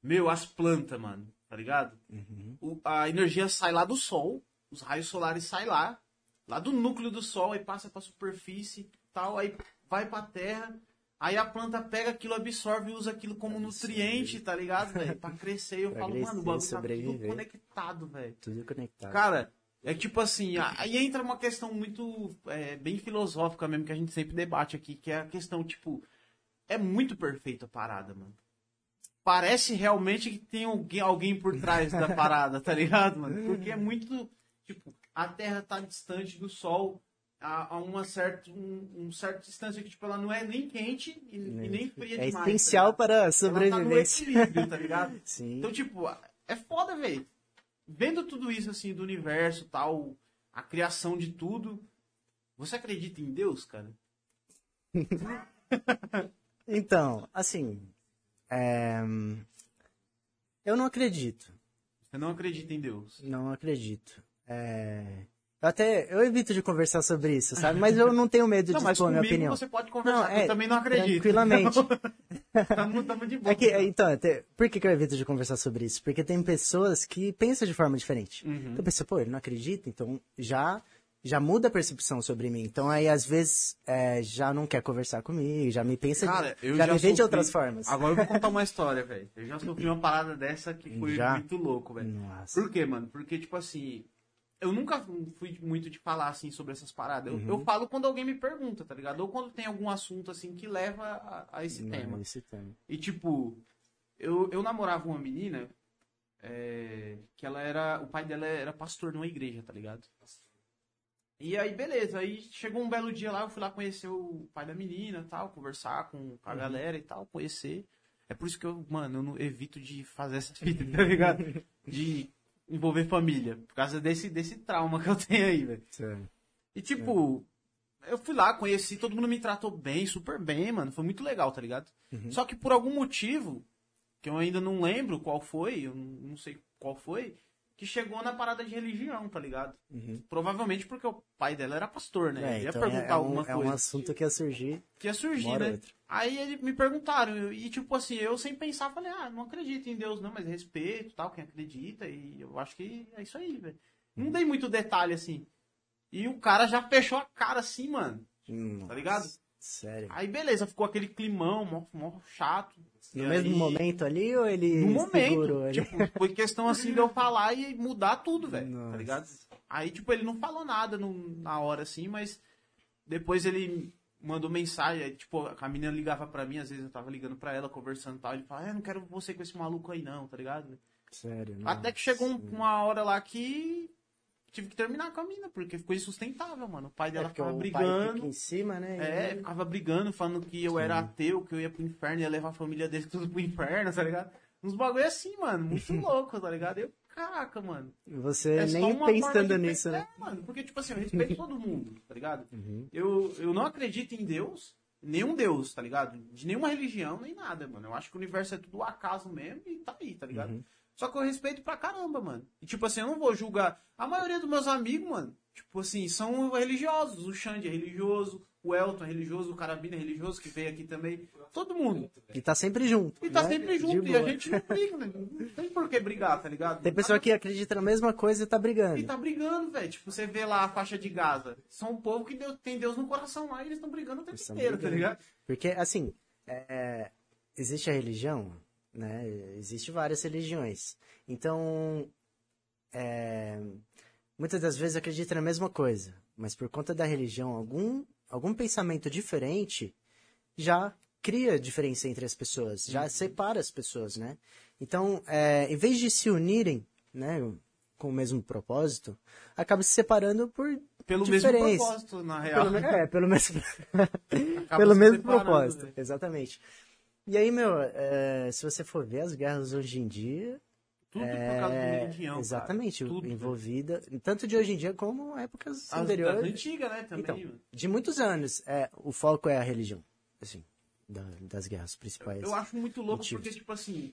Meu, as plantas, mano, tá ligado? Uhum. O- a energia sai lá do sol, os raios solares saem lá, lá do núcleo do sol, aí passa pra superfície tal, aí vai pra terra, Aí a planta pega aquilo, absorve e usa aquilo como nutriente, tá ligado, velho? Pra crescer. E eu Pra falo, crescer, mano, o bagulho tá tudo conectado, velho. Tudo conectado. Cara, é tipo assim, a- aí entra uma questão muito, é, bem filosófica mesmo, que a gente sempre debate aqui, que é a questão, tipo, é muito perfeita a parada, mano. Parece realmente que tem alguém, alguém por trás da parada, tá ligado, mano? Porque é muito, tipo, a Terra tá distante do Sol a, a uma certa, um, um certa distância que, tipo, ela não é nem quente e, e nem fria é demais. essencial tá para a ligado? Ela tá no sobrevivência. equilíbrio, tá ligado? Sim. Então, tipo, é foda, velho. Vendo tudo isso, assim, do universo tal, a criação de tudo, você acredita em Deus, cara? Então, assim, é, eu não acredito. Você não acredita em Deus? Não acredito. É, Eu até eu evito de conversar sobre isso, sabe? Mas eu não tenho medo de Não, mas expor minha comigo opinião. você pode conversar, Não, é, eu também não acredito. tranquilamente. tamo, tamo de boa. É que, então, até- por que, que eu evito de conversar sobre isso? Porque tem pessoas que pensam de forma diferente. Uhum. Então pensa, pô, ele não acredita, então já já muda a percepção sobre mim. Então aí às vezes é, já não quer conversar comigo, já me pensa, Cara, eu já, já me vê de sofri- outras formas. Agora eu vou contar uma história, velho. Eu já sofri uma parada dessa que foi Já? muito louco, velho. Por quê, mano? Porque, tipo assim, eu nunca fui muito de falar, assim, sobre essas paradas. Eu, Uhum. eu falo quando alguém me pergunta, tá ligado? Ou quando tem algum assunto, assim, que leva a, a esse Não, tema. esse tema. E, tipo, eu, eu namorava uma menina é, que ela era... O pai dela era pastor numa igreja, tá ligado? E aí, beleza. Aí chegou um belo dia lá, eu fui lá conhecer o pai da menina e tal, conversar com a galera e tal, conhecer. É por isso que eu, mano, eu não evito de fazer essa fita, tá ligado? De envolver família. Por causa desse, desse trauma que eu tenho aí, velho. E tipo, eu fui lá, conheci, todo mundo me tratou bem, super bem, mano. Foi muito legal, tá ligado? Só que por algum motivo, que eu ainda não lembro qual foi, eu não sei qual foi, que chegou na parada de religião, tá ligado? Provavelmente porque o pai dela era pastor, né? É, Ele ia então é, perguntar é um, alguma é coisa um assunto que ia surgir. que ia surgir, né? outra. Aí eles me perguntaram, e tipo assim, eu sem pensar, falei, ah, não acredito em Deus, não, mas respeito tal, quem acredita, e eu acho que é isso aí, velho. Não dei muito detalhe assim. E o cara já fechou a cara assim, mano. Tá ligado? Sério. Aí beleza, ficou aquele climão, mó, mó chato. No E mesmo aí- momento ali ou ele No momento. Tipo, foi questão assim de eu falar e mudar tudo, velho. Tá ligado? Aí, tipo, ele não falou nada no- na hora assim, mas depois ele mandou mensagem, aí, tipo, a menina ligava pra mim, às vezes eu tava ligando pra ela, conversando e tal, ele falava, é, não quero você com esse maluco aí não, tá ligado? Sério. Até que chegou um- uma hora lá que tive que terminar com a mina, porque ficou insustentável, mano. O pai É dela porque ficava brigando. em cima, né? É, ficava brigando, falando que eu era ateu, que eu ia pro inferno, ia levar a família dele tudo pro inferno, tá ligado? Uns bagulho assim, mano, muito louco, tá ligado? Eu, caraca, mano. Você É nem pensando nisso, né? É, mano, porque, tipo assim, eu respeito todo mundo, tá ligado? Uhum. Eu, eu não acredito em Deus, nenhum Deus, tá ligado? De nenhuma religião, nem nada, mano. Eu acho que o universo é tudo acaso mesmo e tá aí, tá ligado? Uhum. Só que eu respeito pra caramba, mano. E, tipo assim, eu não vou julgar. A maioria dos meus amigos, mano, tipo assim, são religiosos. O Xande é religioso, o Elton é religioso, o Carabina é religioso, que veio aqui também. Todo mundo. E tá sempre junto. E tá né? sempre junto, e a gente não briga, né? Não tem por que brigar, tá ligado? Tem pessoa que acredita na mesma coisa e tá brigando. E tá brigando, velho. Tipo, você vê lá a faixa de Gaza. São um povo que Deus- tem Deus no coração lá e eles estão brigando o tempo Eles inteiro, tá brigando. ligado? Porque, assim, é, existe a religião, né? Existe várias religiões. Então, é, muitas das vezes acredita na mesma coisa, mas por conta da religião, algum, algum pensamento diferente já cria diferença entre as pessoas, Uhum. já separa as pessoas, né? Então, é, em vez de se unirem, né, com o mesmo propósito, acaba se separando por Pelo diferença. mesmo propósito, na real. Pelo, é, pelo mesmo, pelo mesmo propósito. velho. Exatamente. E aí, meu, é, se você for ver as guerras hoje em dia. Tudo por causa de é, religião. Exatamente, Tudo, envolvida. Tanto de hoje em dia como épocas As, anteriores. das antigas, né, também. Então, de muitos anos, é, o foco é a religião. Assim, da- das guerras principais. Eu acho muito louco motivos. porque, tipo assim,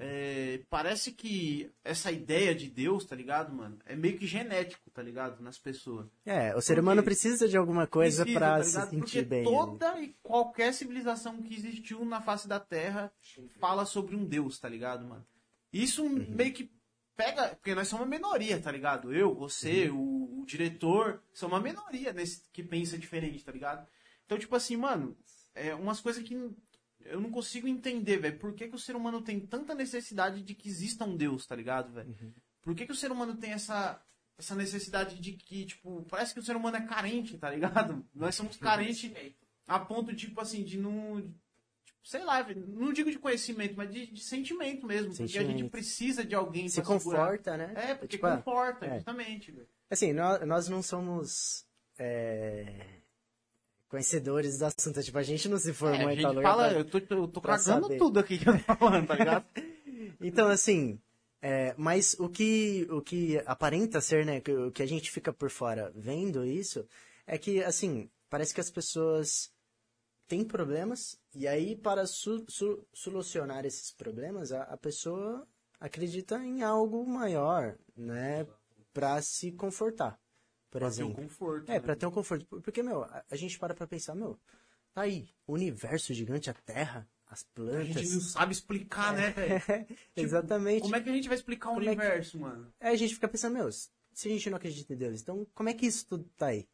é, parece que essa ideia de Deus, tá ligado, mano? É meio que genético, tá ligado? Nas pessoas. É, o ser Porque humano precisa de alguma coisa Precisa, pra tá se sentir Porque bem. né? toda e qualquer civilização que existiu na face da Terra fala sobre um Deus, tá ligado, mano? Isso Uhum. meio que pega. Porque nós somos uma minoria, tá ligado? Eu, você, Uhum. o, o diretor, são uma minoria nesse, que pensa diferente, tá ligado? Então, tipo assim, mano, é umas coisas que eu não consigo entender, velho. Por que, que o ser humano tem tanta necessidade de que exista um Deus, tá ligado, velho? Uhum. Por que, que o ser humano tem essa, essa necessidade de que, tipo, parece que o ser humano é carente, tá ligado? Nós somos carentes a ponto, tipo assim, de não. tipo, sei lá, velho, não digo de conhecimento, mas de, de sentimento mesmo. Porque a gente Sentimento. precisa de alguém Se pra segurar. conforta, né? É, porque Tipo, ah, conforta, é. justamente, velho. Assim, nós, nós não somos é, conhecedores do assunto. Tipo, a gente não se É, formou a em tal gente lugar. fala, pra- eu tô, eu tô cagando tudo aqui que eu tô falando, tá ligado? Então, assim, é, mas o que, o que aparenta ser, né, o que a gente fica por fora vendo isso, é que, assim, parece que as pessoas têm problemas, e aí, para su- su- solucionar esses problemas, a, a pessoa acredita em algo maior, né, para se confortar, por Pra ter um exemplo. conforto. É, né? pra ter um conforto. Porque, meu, a, a gente para pra pensar, meu, tá aí, o universo gigante, a Terra, as A gente não plantas. sabe explicar, né, velho? Exatamente. Como é que a gente vai explicar o Como é que- universo, mano? Aí a gente fica pensando, meu, se a gente não acredita em Deus, então como é que isso tudo tá aí?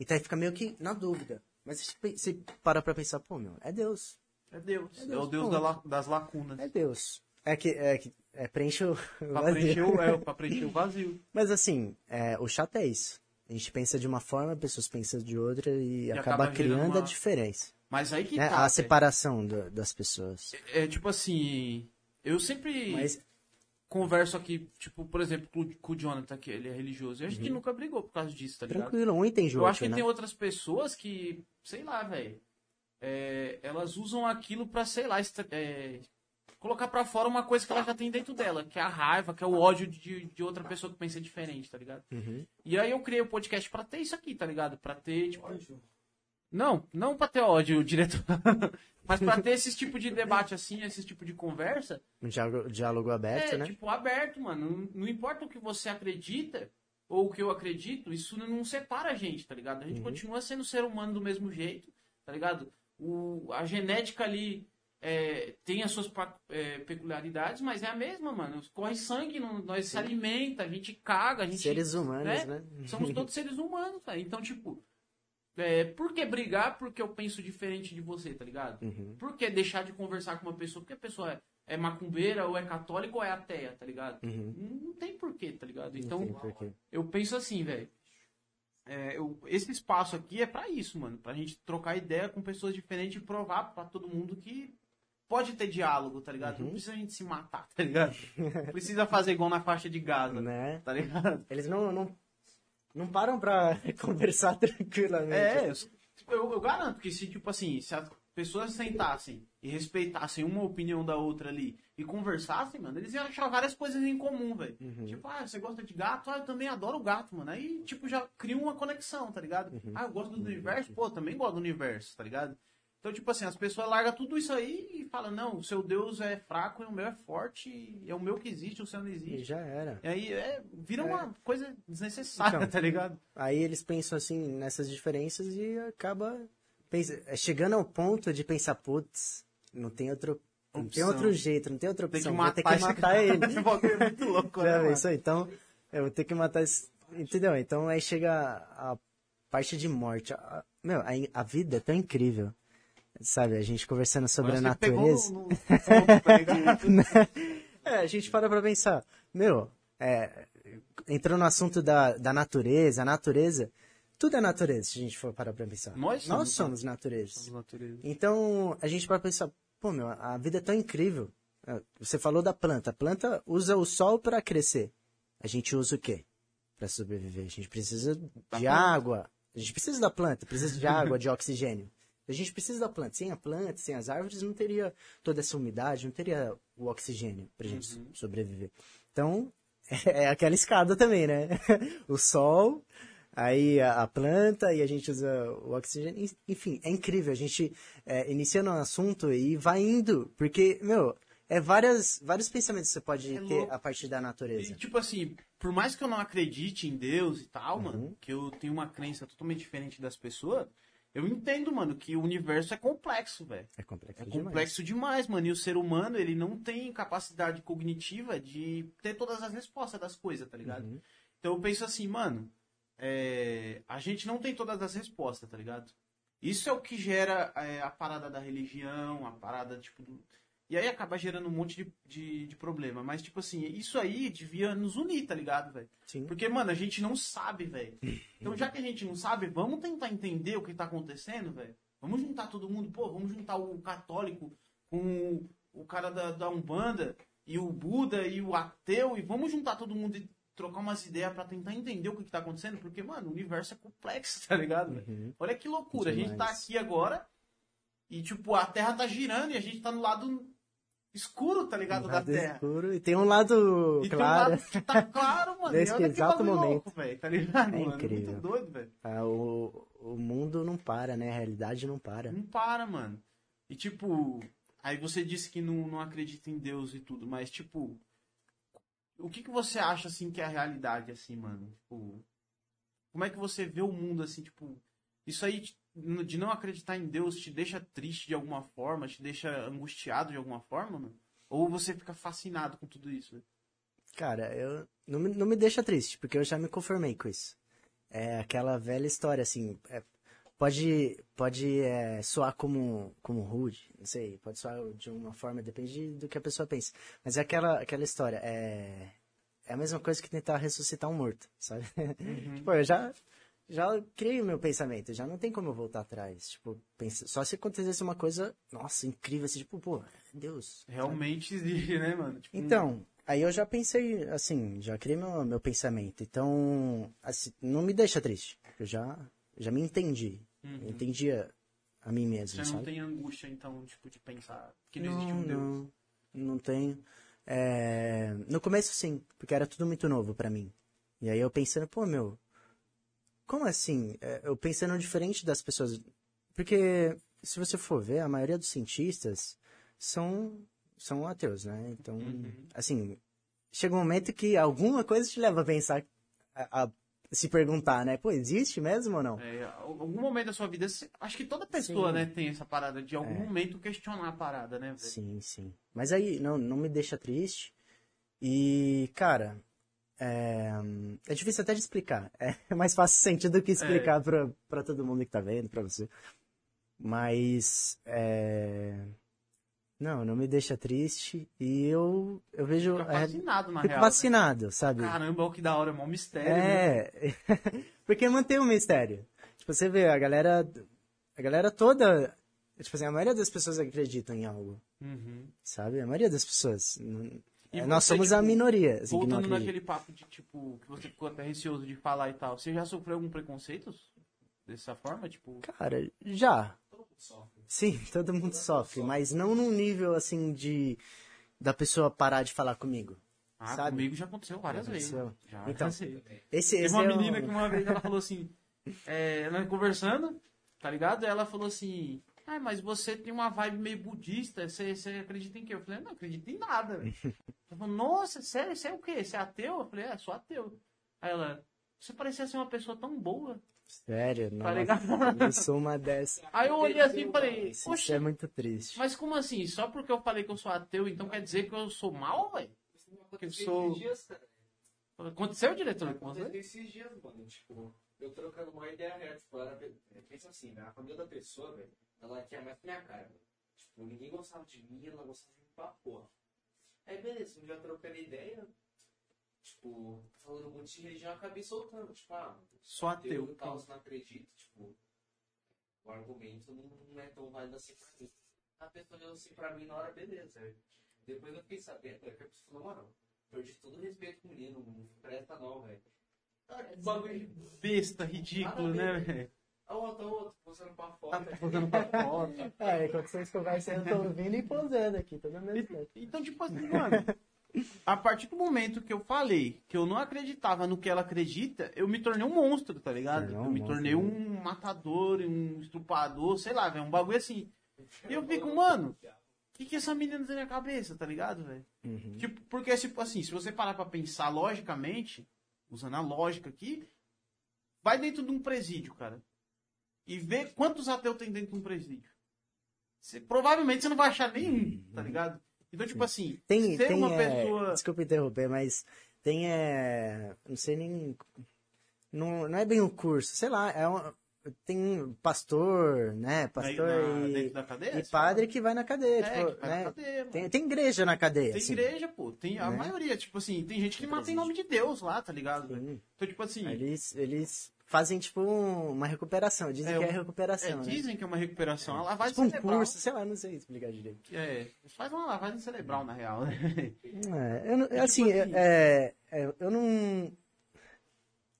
Então aí fica meio que na dúvida. Mas você para pra pensar, pô, meu, é Deus. É Deus. É É, Deus, o Deus da la- das lacunas. É Deus. É que, é que é, preenche o Pra vazio. preencher, o, é, pra preencher o vazio. Mas assim, é, o chato é isso. A gente pensa de uma forma, pessoas pensam de outra e, acaba, acaba virando criando uma- a diferença. Mas aí que né? tá. a velho. separação do- das pessoas. É tipo assim. Eu sempre Mas converso aqui, tipo, por exemplo, com, o- Jonathan, que ele é religioso. E a gente nunca brigou por causa disso, tá ligado? Uhum. tranquilo, um entende o Eu acho que né? tem outras pessoas que, sei lá, velho. é, elas usam aquilo pra, sei lá, é, colocar pra fora uma coisa que ela já tem dentro dela, que é a raiva, que é o ódio de, de outra pessoa que pensa diferente, tá ligado? Uhum. E aí eu criei o podcast pra ter isso aqui, tá ligado? Pra ter, tipo. Não, não pra ter ódio, diretor. Mas pra ter esse tipo de debate assim, esse tipo de conversa. Um diálogo, diálogo aberto, é, né? tipo, aberto, mano. Não, não importa o que você acredita ou o que eu acredito, isso não separa a gente, tá ligado? A gente Uhum. continua sendo ser humano do mesmo jeito, tá ligado? O, a genética ali é, tem as suas é, peculiaridades, mas é a mesma, mano. Corre sangue, não- nós se alimenta, a gente caga, a gente. Seres humanos, né? né? Somos todos seres humanos, velho. Então, tipo, é, por que brigar porque eu penso diferente de você, tá ligado? Uhum. Por que deixar de conversar com uma pessoa porque a pessoa é, é macumbeira, ou é católica, ou é ateia, tá ligado? Uhum. Não, não tem porquê, tá ligado? Então, eu penso assim, velho. é, eu- esse espaço aqui é pra isso, mano. Pra gente trocar ideia com pessoas diferentes e provar pra todo mundo que pode ter diálogo, tá ligado? Uhum. Não precisa a gente se matar, tá ligado? Não precisa fazer igual na faixa de Gaza, Né? tá ligado? Eles não, não, não param pra conversar tranquilamente. É, eu, tipo, eu, eu garanto que se, tipo assim, se as pessoas sentassem e respeitassem uma opinião da outra ali e conversassem, mano, eles iam achar várias coisas em comum, velho. Uhum. Tipo, ah, você gosta de gato? Ah, eu também adoro gato, mano. Aí, tipo, já cria uma conexão, tá ligado? Uhum. Ah, eu gosto do universo? Pô, também gosto do universo, tá ligado? Então, tipo assim, as pessoas largam tudo isso aí e falam, não, o seu Deus é fraco e o meu é forte, e é o meu que existe, o seu não E existe. já era. E aí é, vira É. uma coisa desnecessária, Então, tá ligado? Aí eles pensam assim nessas diferenças e acaba pensa- é, chegando ao ponto de pensar, putz, não tem outro, não tem Opção. outro jeito, não tem outra Tem que opção, vou matar, ter que matar ele. É muito louco, né, mano? isso aí, então eu vou ter que matar esse, entendeu? Então aí chega a parte de morte. A- Meu, a, a vida é tão incrível. Sabe, a gente conversando sobre Agora a natureza. no- no ligado? É, a gente para pra pensar, meu, é, entrou no assunto da, da natureza, a natureza, tudo é natureza, se a gente for parar pra pensar. Nós Nós somos, somos natureza. Somos natureza. Então, a gente para pensar, pô, meu, a vida é tão incrível. É, Você falou da planta, a planta usa o sol para crescer. A gente usa o quê? Para sobreviver. A gente precisa de planta. água. A gente precisa da planta, precisa de água, de oxigênio. A gente precisa da planta. Sem a planta, sem as árvores, não teria toda essa umidade, não teria o oxigênio pra gente Uhum. sobreviver. Então, é aquela escada também, né? O sol, aí a, a planta, e a gente usa o oxigênio. Enfim, é incrível. A gente é, inicia no assunto e vai indo. Porque, meu, é várias, vários pensamentos que você pode É ter a partir da natureza. E, tipo assim, por mais que eu não acredite em Deus e tal, Uhum. mano, que eu tenho uma crença totalmente diferente das pessoas, eu entendo, mano, que o universo é complexo, velho. É complexo É demais. complexo demais, mano. E o ser humano, ele não tem capacidade cognitiva de ter todas as respostas das coisas, tá ligado? Uhum. Então eu penso assim, mano, é, a gente não tem todas as respostas, tá ligado? Isso é o que gera é, a parada da religião, a parada, tipo. do- E aí acaba gerando um monte de, de, de problema. Mas, tipo assim, isso aí devia nos unir, tá ligado, velho? Sim. Porque, mano, a gente não sabe, velho. Então, já que a gente não sabe, vamos tentar entender o que tá acontecendo, velho. Vamos juntar todo mundo, pô, vamos juntar o católico com o cara da, da Umbanda e o Buda e o ateu e vamos juntar todo mundo e trocar umas ideias pra tentar entender o que, que tá acontecendo, porque, mano, o universo é complexo, tá ligado? Uhum. Olha que loucura, a gente tá Demais. aqui agora e, tipo, a Terra tá girando e a gente tá no lado escuro, tá ligado, da Um lado Terra. escuro, e tem um lado E tem um claro. lado que tá claro, mano. Nesse exato momento. velho, tá ligado, É mano? incrível. Muito doido, velho. Ah, o, o mundo não para, né? A realidade não para. Não para, mano. E tipo, aí você disse que não, não acredita em Deus e tudo, mas tipo, o que que você acha assim que é a realidade assim, mano? Tipo, como é que você vê o mundo assim, tipo, isso aí de não acreditar em Deus te deixa triste de alguma forma, te deixa angustiado de alguma forma, mano? Ou você fica fascinado com tudo isso? velho? Cara, eu não me, não me deixa triste, porque eu já me conformei com isso. É aquela velha história, assim. é, pode pode é, soar como, como rude, não sei, pode soar de uma forma, depende de- do que a pessoa pensa. Mas é aquela, aquela história, é, é a mesma coisa que tentar ressuscitar um morto, sabe? tipo, eu já, já criei o meu pensamento, já não tem como eu voltar atrás. Tipo, pensa, só se acontecesse uma coisa, nossa, incrível, assim, tipo, pô, Deus. Realmente existe, né, mano? Tipo, Então, aí eu já pensei, assim, já criei meu, meu pensamento. Então, assim, não me deixa triste. Eu já, já me entendi. Eu entendi a, mim mesmo, Uhum. você não sabe? tem angústia, então, tipo, de pensar que não, não, existe um Deus. não, não tenho. É, no começo, sim, porque era tudo muito novo pra mim. E aí eu pensando, pô, meu, como assim? É, eu pensando diferente das pessoas. Porque, se você for ver, a maioria dos cientistas são, são ateus, né? Então, assim, chega um momento que alguma coisa te leva a pensar, a, a se perguntar, né? Pô, existe mesmo ou não? É, algum momento da sua vida, acho que toda pessoa, Sim. né, tem essa parada de algum momento questionar a parada, né, velho? Sim, sim. Mas aí, não, não me deixa triste. E, cara, é, é difícil até de explicar. É mais fácil sentir do que explicar pra, pra todo mundo que tá vendo, pra você. Mas, é... Não, não me deixa triste. E eu, eu vejo... Fica é, fascinado, na fico real. né? fascinado, sabe? Caramba, que da hora, é mó mistério, né? É, porque mantém o mistério. Tipo, você vê, a galera, a galera toda, tipo assim, a maioria das pessoas acreditam em algo, Uhum. sabe? A maioria das pessoas. Não- E é, nós somos a tipo, minoria, assim, Voltando naquele papo de, tipo, que você ficou até receoso de falar e tal, você já sofreu algum preconceito dessa forma? Tipo, Cara, já. Todo mundo sofre. Sim, todo mundo sofre, mas não num nível, assim, de... Da pessoa parar de falar comigo. ah, sabe? comigo já aconteceu várias Já vezes. aconteceu? Já, Então, sei. Esse, Teve esse uma é menina um- que uma vez ela falou assim, é, ela conversando, tá ligado? Ela falou assim, ah, mas você tem uma vibe meio budista, você, você acredita em quê? Eu falei, não acredito em nada, velho. Ela falou, nossa, sério, você é o quê? Você é ateu? Eu falei, é, sou ateu. Aí ela, você parecia ser uma pessoa tão boa. Sério, Tá nossa, ligado? eu sou uma dessas. Aí eu olhei assim e falei, Isso, poxa, isso é muito triste. mas como assim? Só porque eu falei que eu sou ateu, então quer dizer que eu sou mal, velho? Eu sou-. Aconteceu, diretor, Aconteceu esses dias, mano. Tipo, eu trocando uma ideia reta. Tipo, era, pensa assim, né? A família da pessoa, velho, ela tinha mais que minha cara. Tipo, ninguém gostava de mim, ela gostava de mim pra porra. Aí, beleza, um dia trocando ideia, tipo, falando muito de religião, eu acabei soltando. Tipo, ah, Sou ateu. e tal, não acredito, tipo, o argumento não, não é tão válido assim pra mim. A pessoa olhou assim pra mim na hora, beleza. Depois eu fiquei sabendo, é que a pessoa falou, mano, perdi todo o respeito com o menino, não presta não, velho. Que bagulho de Besta, ridículo, né, velho? A outra, a outra, posando pra Tá fora. fazendo pra foto. É, enquanto vocês conversam, eu tô ouvindo e posando aqui, toda mesmo tempo. Então, tipo assim, mano, a partir do momento que eu falei que eu não acreditava no que ela acredita, eu me tornei um monstro, tá ligado? Tornou Eu me monstro, tornei né? um matador, um estrupador, sei lá, velho, um bagulho assim. E eu fico, mano, o que, que essa menina tem na cabeça, tá ligado, velho? Uhum. Tipo, porque, tipo assim, se você parar pra pensar logicamente, usando a lógica aqui, vai dentro de um presídio, cara. E vê quantos ateus tem dentro de um presídio. Você- provavelmente você não vai achar nenhum, tá ligado? Então, tipo assim, Tem, ser tem uma é, pessoa. desculpa interromper, mas tem, é, não sei nem, não, não é bem um curso, sei lá, é uma, tem pastor, né? Pastor na- e, cadeia, e padre que vai na cadeia, É, tipo, né? cadeia, tem, tem igreja na cadeia, Tem assim. igreja, pô. Tem a Né? maioria, tipo assim, tem gente que mata em nome de Deus lá, tá ligado? Então, tipo assim, Eles, eles fazem, tipo, um- uma recuperação. Dizem É, que é recuperação, é, né? dizem que é uma recuperação. A lavagem Tipo um cerebral. curso, sei lá, não sei explicar direito. É, faz uma lavagem cerebral, na real. né? É, eu não- assim, tipo assim- é, é, eu não...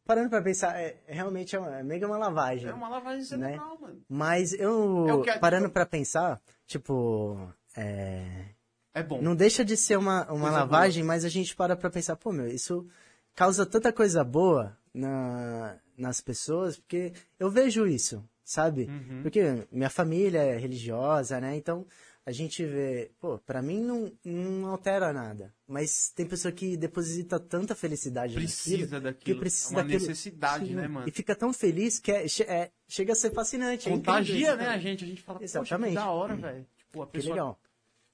Parando pra pensar, é, é realmente é, uma, é meio que uma lavagem. É uma lavagem cerebral, mano. Mas eu, É a- parando pra pensar, tipo, é, É bom. não deixa de ser uma, uma Coisa lavagem, mas a gente para pra pensar, pô, meu, isso causa tanta coisa boa na, nas pessoas, porque eu vejo isso, sabe? Uhum. Porque minha família é religiosa, né? Então a gente vê, pô, pra mim não, não altera nada. Mas tem pessoa que deposita tanta felicidade Precisa naquilo, daquilo. que precisa é uma daquilo. necessidade, Sim, né, mano? E fica tão feliz que é, é- chega a ser fascinante. é Contagia, isso, né, a gente? A gente fala, poxa, Exatamente. que da hora, velho. Tipo, a Que pessoa...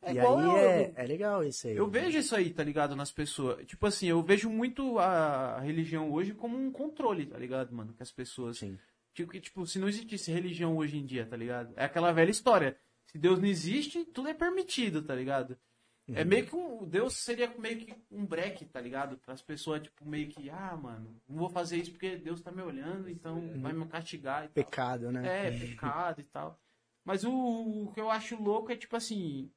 legal. É e aí eu- é, é legal isso aí. Eu vejo isso aí, tá ligado, nas pessoas. Tipo assim, eu vejo muito a religião hoje como um controle, tá ligado, mano? Que as pessoas. Sim. Tipo, que, tipo, se não existisse religião hoje em dia, tá ligado? É aquela velha história. Se Deus não existe, tudo é permitido, tá ligado? É Uhum. meio que um. Deus seria meio que um break, tá ligado? Para as pessoas, tipo, meio que, ah, mano, não vou fazer isso porque Deus tá me olhando, então vai me castigar e tal. Pecado, né? É, pecado e tal. Mas o, o que eu acho louco é, tipo assim,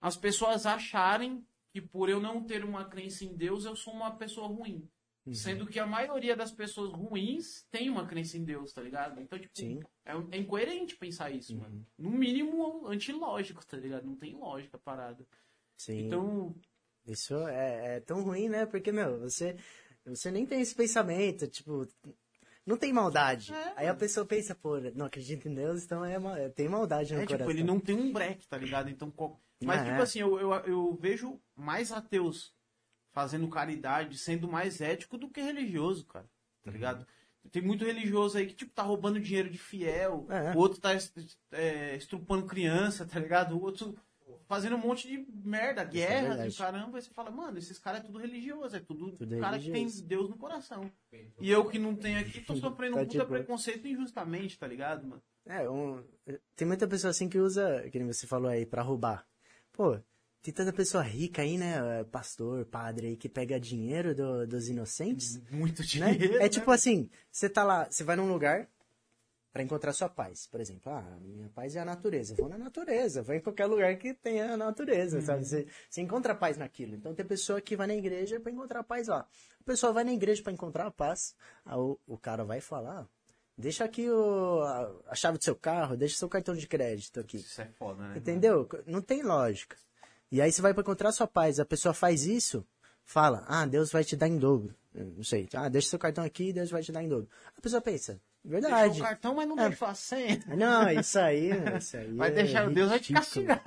as pessoas acharem que por eu não ter uma crença em Deus, eu sou uma pessoa ruim. Uhum. Sendo que a maioria das pessoas ruins tem uma crença em Deus, tá ligado? Então, tipo, Sim. Uhum. é, é incoerente pensar isso, mano. No mínimo, antilógico, tá ligado? Não tem lógica a parada. Sim. Então, Isso é, é tão ruim, né? Porque, meu, você, você nem tem esse pensamento, tipo, não tem maldade. É, Aí a pessoa pensa, pô, não acredita em Deus, então é, tem maldade no é, tipo, coração. ele não tem um break, tá ligado? Então, qual- mas, Ah, tipo é. assim, eu, eu, eu vejo mais ateus fazendo caridade, sendo mais ético do que religioso, cara. Tá ligado? Tem muito religioso aí que, tipo, tá roubando dinheiro de fiel, É. o outro tá é, estrupando criança, tá ligado? O outro fazendo um monte de merda, guerras é verdade. e caramba. E você fala, mano, esses caras é tudo religioso, é tudo, Tudo cara que tem religioso. Deus no coração. E eu que não tenho aqui, tô sofrendo Tá um puta preconceito injustamente, tá ligado, mano? É, um, tem muita pessoa assim que usa, que nem você falou aí, pra roubar. Pô, tem tanta pessoa rica aí, né? Pastor, padre aí, que pega dinheiro do- dos inocentes. Muito né? dinheiro. É né? tipo assim, você tá lá, você vai num lugar pra encontrar sua paz, por exemplo. Ah, minha paz é a natureza. Vou na natureza, vou em qualquer lugar que tenha a natureza, sabe? Você, você encontra paz naquilo. Então tem pessoa que vai na igreja pra encontrar paz lá. A pessoa vai na igreja pra encontrar a paz, aí o, o cara vai falar, deixa aqui o, a, a chave do seu carro, deixa seu cartão de crédito aqui. Isso é foda, né? Entendeu? Não tem lógica. E aí você vai pra encontrar sua paz. A pessoa faz isso, fala, ah, Deus vai te dar em dobro. Não sei. Ah, deixa seu cartão aqui, Deus vai te dar em dobro. A pessoa pensa, Deixou verdade. o cartão, mas não É. deixou a senha. Não, isso aí, isso aí. Vai é deixar, Deus vai te castigar.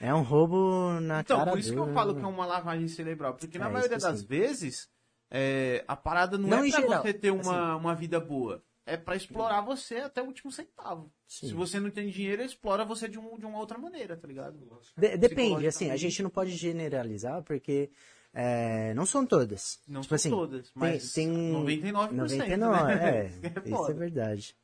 É um roubo na Então, cara por isso que eu falo que é uma lavagem cerebral. Porque na É, maioria isso que das vezes, é, a parada não, Não é pra geral, você ter uma, assim. uma vida boa. É pra explorar você até o último centavo. Sim. Se você não tem dinheiro, explora você de, um, de uma outra maneira, tá ligado? De- depende, assim, a gente não pode generalizar, porque é, não são todas. Não tipo são assim, todas, tem- mas tem, 99%, 99, né? é, é isso é verdade.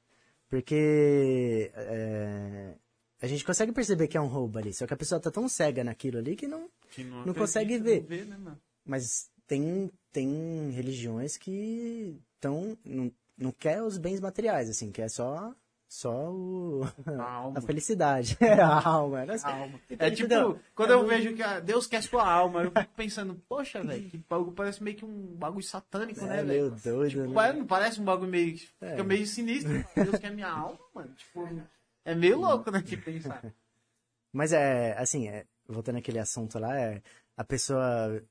Porque é, a gente consegue perceber que é um roubo ali, só que a pessoa tá tão cega naquilo ali que não... Que não, Não consegue ver. né, mano? Mas tem, tem religiões que tão, não, não quer os bens materiais, assim, quer só, só o, A a felicidade. É a alma. né? A alma. É tipo, entendeu? quando É eu vejo que ah, Deus quer sua alma, eu fico pensando, poxa, velho, que bagulho parece meio que um bagulho satânico, né, É meio velho? doido, Tipo, né? não parece um bagulho meio. É. Fica meio sinistro. Deus quer minha alma, mano. Tipo, é meio louco, né, de pensar. Mas é, assim, é, voltando àquele assunto lá, é, a pessoa,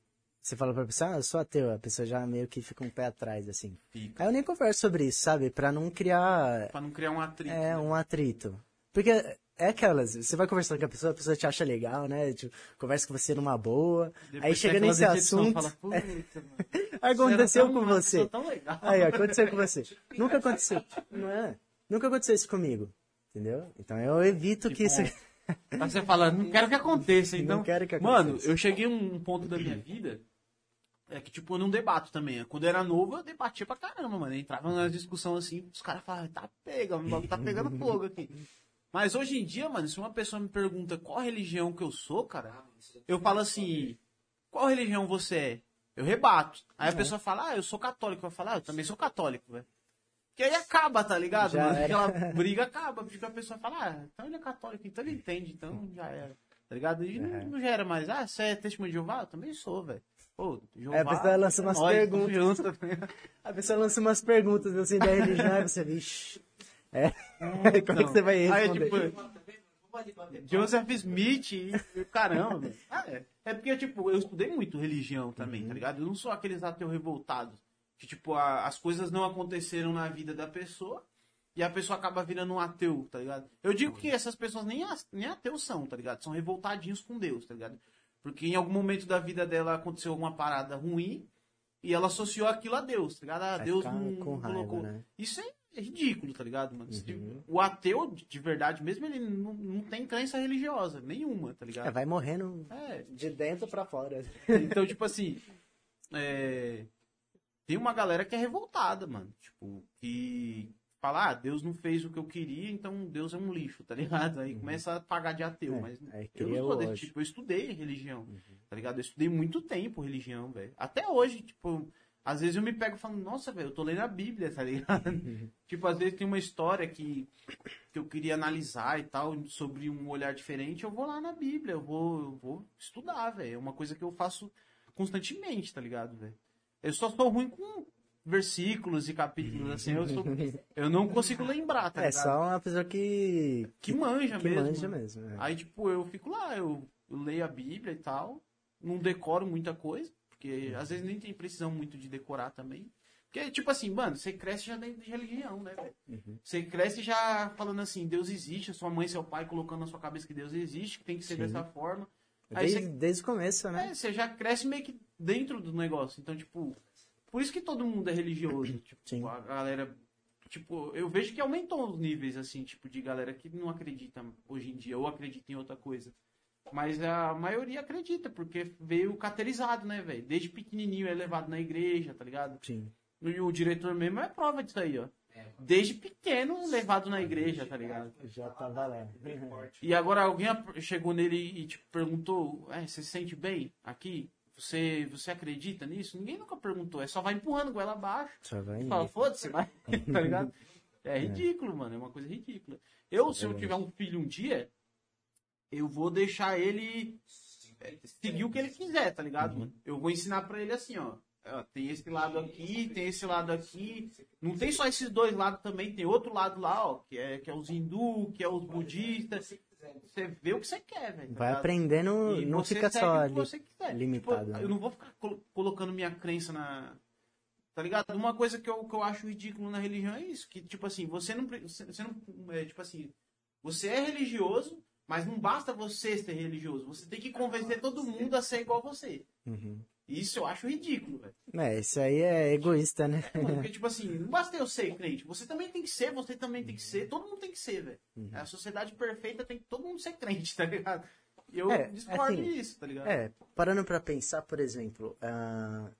você fala pra pessoa, ah, eu sou ateu, a pessoa já meio que fica um pé atrás, assim. Fica. Aí eu nem converso sobre isso, sabe? Pra não criar Pra não criar um atrito. é, né? um atrito. Porque é aquelas, você vai conversando com a pessoa, a pessoa te acha legal, né? Tipo, conversa com você numa boa. Depois aí chega nesse assunto. Fala, mano. aconteceu com você. Aí, aconteceu com você. Nunca aconteceu. Não é? Nunca aconteceu isso comigo. Entendeu? Então eu evito que isso. Aí você fala, não quero que aconteça, então. Não quero que Mano, aconteça. eu cheguei a um ponto da minha vida É que, tipo, eu não debato também. Quando eu era novo, eu debatia pra caramba, mano. Eu entrava numa discussão assim, os caras falavam, tá pega, bagulho tá pegando fogo aqui. Mas hoje em dia, mano, se uma pessoa me pergunta qual religião que eu sou, cara, eu falo assim, qual religião você é? Eu rebato. Aí a pessoa fala, ah, eu sou católico. Eu falo, ah, eu também sou católico, velho. Que aí acaba, tá ligado? Já mano? era. Aquela briga acaba, porque a pessoa fala, ah, então ele é católico, então ele entende, então já era. Tá ligado? E não, não já era mais, ah, você é testemunho de Jeová? Eu também sou, velho. Pô, Jeová. É, a pessoa lança umas nós, perguntas. junto. A pessoa lança umas perguntas assim da religião, aí você, vixe. É. Como é que você vai Aí, responder? tipo, ali bater. Joseph Smith e caramba. Ah, é. é porque, tipo, eu estudei muito religião também, tá ligado? Eu não sou aqueles ateus revoltados. Que, tipo, a- as coisas não aconteceram na vida da pessoa e a pessoa acaba virando um ateu, tá ligado? Eu digo que essas pessoas nem, nem ateus são, tá ligado? São revoltadinhos com Deus, tá ligado? Porque em algum momento da vida dela aconteceu alguma parada ruim e ela associou aquilo a Deus, tá ligado? Ah, Deus não, colocou. né? Isso é é ridículo, tá ligado, mano? Uhum. O ateu, de verdade mesmo, ele não, não tem crença religiosa, nenhuma, tá ligado? É, vai morrendo É, de dentro pra fora. então, tipo assim, é, tem uma galera que é revoltada, mano. Tipo, que fala, ah, Deus não fez o que eu queria, então Deus é um lixo, tá ligado? Aí começa a pagar de ateu, É, mas aí eu não sou desse tipo, eu estudei religião, tá ligado? Eu estudei muito tempo religião, velho. Até hoje, tipo, às vezes eu me pego falando, nossa, velho, eu tô lendo a Bíblia, tá ligado? tipo, às vezes tem uma história que, que eu queria analisar e tal, sobre um olhar diferente, eu vou lá na Bíblia, eu vou, eu vou estudar, velho. É uma coisa que eu faço constantemente, tá ligado, velho? Eu só sou ruim com versículos e capítulos, assim, eu, sou- eu não consigo lembrar, tá É ligado? só uma pessoa que. Que manja que mesmo. manja mesmo. é. Aí, tipo, eu fico lá, eu, eu leio a Bíblia e tal, não decoro muita coisa, porque às vezes nem tem precisão muito de decorar também. Porque, tipo assim, mano, você cresce já dentro de religião, né, velho? Você cresce já falando assim, Deus existe, a sua mãe e seu pai colocando na sua cabeça que Deus existe, que tem que ser dessa forma. Aí Desde, você, desde o começo, né? é, você já cresce meio que dentro do negócio. Então, tipo, por isso que todo mundo é religioso. Tipo, Sim. a galera. Tipo, eu vejo que aumentou os níveis, assim, tipo, de galera que não acredita hoje em dia, ou acredita em outra coisa. Mas a maioria acredita, porque veio caterizado, né, velho? Desde pequenininho é levado na igreja, tá ligado? Sim. E o diretor mesmo é prova disso aí, ó. É, Desde pequeno levado na igreja, tá ligado? Já tá valendo. E agora alguém chegou nele e te perguntou, é, você se sente bem aqui? Você, você acredita nisso? Ninguém nunca perguntou, é só vai empurrando goela abaixo. Só vai E fala, foda-se, vai, tá ligado? É ridículo, mano, é uma coisa ridícula. Eu, se eu tiver um filho um dia, eu vou deixar ele é, seguir o que ele quiser, tá ligado, mano? Eu vou ensinar pra ele assim, ó. ó, Tem esse lado aqui, tem esse lado aqui. Não tem só esses dois lados também, tem outro lado lá, ó, que é, que é os hindu, que é os budistas. Você vê o que você quer, velho. tá Vai ligado? aprendendo, E não fica só ali. você quiser. limitado, Tipo, né? eu não vou ficar colo- colocando minha crença na. Tá ligado? Uma coisa que eu, que eu acho ridículo na religião é isso. Que, tipo assim, você não. você não é, tipo assim. Você é religioso, mas não basta você ser religioso. Você tem que convencer todo mundo a ser igual a você. Uhum. Isso eu acho ridículo, velho. É, isso aí é egoísta, né? Mano, Porque, tipo assim, não basta eu ser crente. Você também tem que ser, você também tem que ser, todo mundo tem que ser, velho. Uhum. A sociedade perfeita tem que todo mundo ser crente, tá ligado? E eu É, discordo assim, disso, tá ligado? É, parando pra pensar, por exemplo, ah,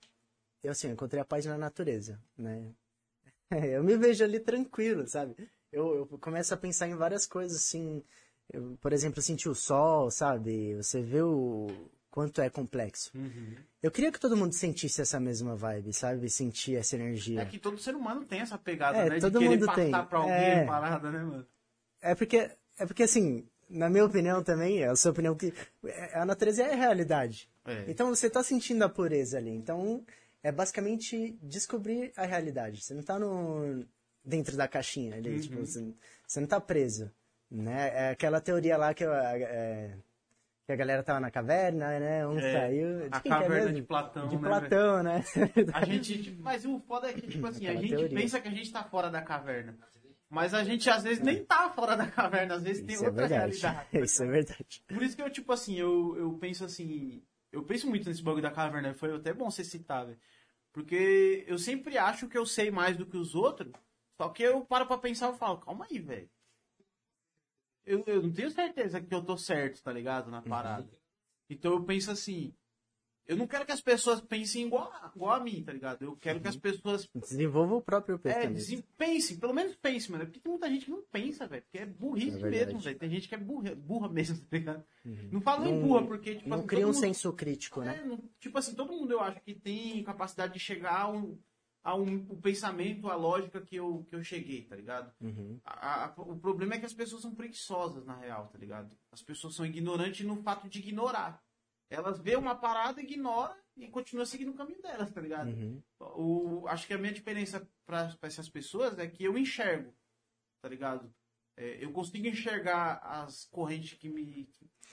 eu assim, encontrei a paz na natureza, né? eu me vejo ali tranquilo, sabe? Eu, eu começo a pensar em várias coisas, assim, eu, por exemplo, sentir o sol, sabe? Você vê o quanto é complexo. Uhum. Eu queria que todo mundo sentisse essa mesma vibe, sabe? Sentir essa energia. É que todo ser humano tem essa pegada, É, né? todo de mundo tem. pra alguém É. parada, né, mano? É porque, é porque assim, na minha opinião também, é a sua opinião que é, a natureza é a realidade. É. Então você tá sentindo a pureza ali. Então é basicamente descobrir a realidade. Você não tá no dentro da caixinha ali, Uhum. tipo, você, você não tá preso, né? É aquela teoria lá que, eu, é, que a galera tava na caverna, né? Um É, saiu. De a é caverna mesmo? de Platão, De né, Platão, né? A gente, tipo, mas o foda é que, tipo assim, a gente teoria. pensa que a gente tá fora da caverna. Mas a gente às vezes nem tá fora da caverna, às vezes tem Isso é outra verdade. realidade. Isso é verdade. Por isso que eu, tipo assim, eu, eu penso assim. Eu penso muito nesse bagulho da caverna. Foi até bom você citar, velho. Porque eu sempre acho que eu sei mais do que os outros. Só que eu paro pra pensar e falo, calma aí, velho. Eu, eu não tenho certeza que eu tô certo, tá ligado? Na parada. Então eu penso assim. eu não quero que as pessoas pensem igual, a- igual a mim, tá ligado? Eu quero que as pessoas Desenvolva o próprio é, pensamento. desen- pensem, pelo menos pensem, mano. Porque tem muita gente que não pensa, velho. Porque é burrice É mesmo, velho. Tem gente que é burra, burra mesmo, tá ligado? Não falo Não- burra, porque, tipo Não assim, cria um mundo- senso crítico, né? é, tipo assim, todo mundo eu acho que tem capacidade de chegar a um, a um o pensamento, a lógica que eu, que eu cheguei, tá ligado? Uhum. A- a- o problema é que as pessoas são preguiçosas, na real, tá ligado? As pessoas são ignorantes no fato de ignorar. Elas vê uma parada, ignora e continua seguindo o caminho delas, tá ligado? Uhum. O, acho que a minha diferença para essas pessoas é que eu enxergo, tá ligado? É, eu consigo enxergar as correntes que me.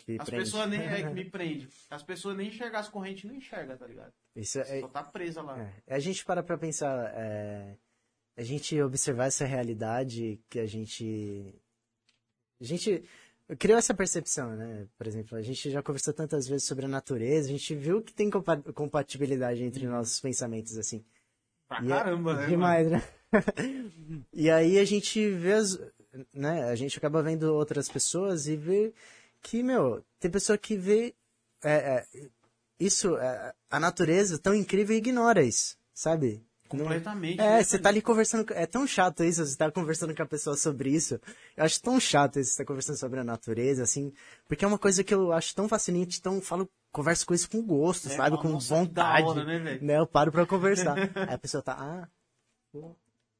Que as prende. pessoas nem. É, que me prende. As pessoas nem enxergar as correntes não enxergam, tá ligado? Isso é, Só tá presa lá. É, a gente para pra pensar, é, a gente observar essa realidade que a gente. A gente criou essa percepção, né? Por exemplo, a gente já conversou tantas vezes sobre a natureza, a gente viu que tem compa- compatibilidade entre nossos pensamentos, assim. Pra E é caramba, né? mano? Demais, né? e aí a gente vê as, né? A gente acaba vendo outras pessoas e vê que, meu, tem pessoa que vê é, é, isso, é, a natureza tão incrível e ignora isso, sabe? Não- Completamente. É, né, você tá ali conversando. É tão chato isso, você tá conversando com a pessoa sobre isso. Eu acho tão chato isso, você tá conversando sobre a natureza, assim. Porque é uma coisa que eu acho tão fascinante, eu falo, converso com isso com gosto, É, sabe? Com "Nossa, vontade. hora, né, velho?" né? Eu paro pra conversar. Aí a pessoa tá, ah,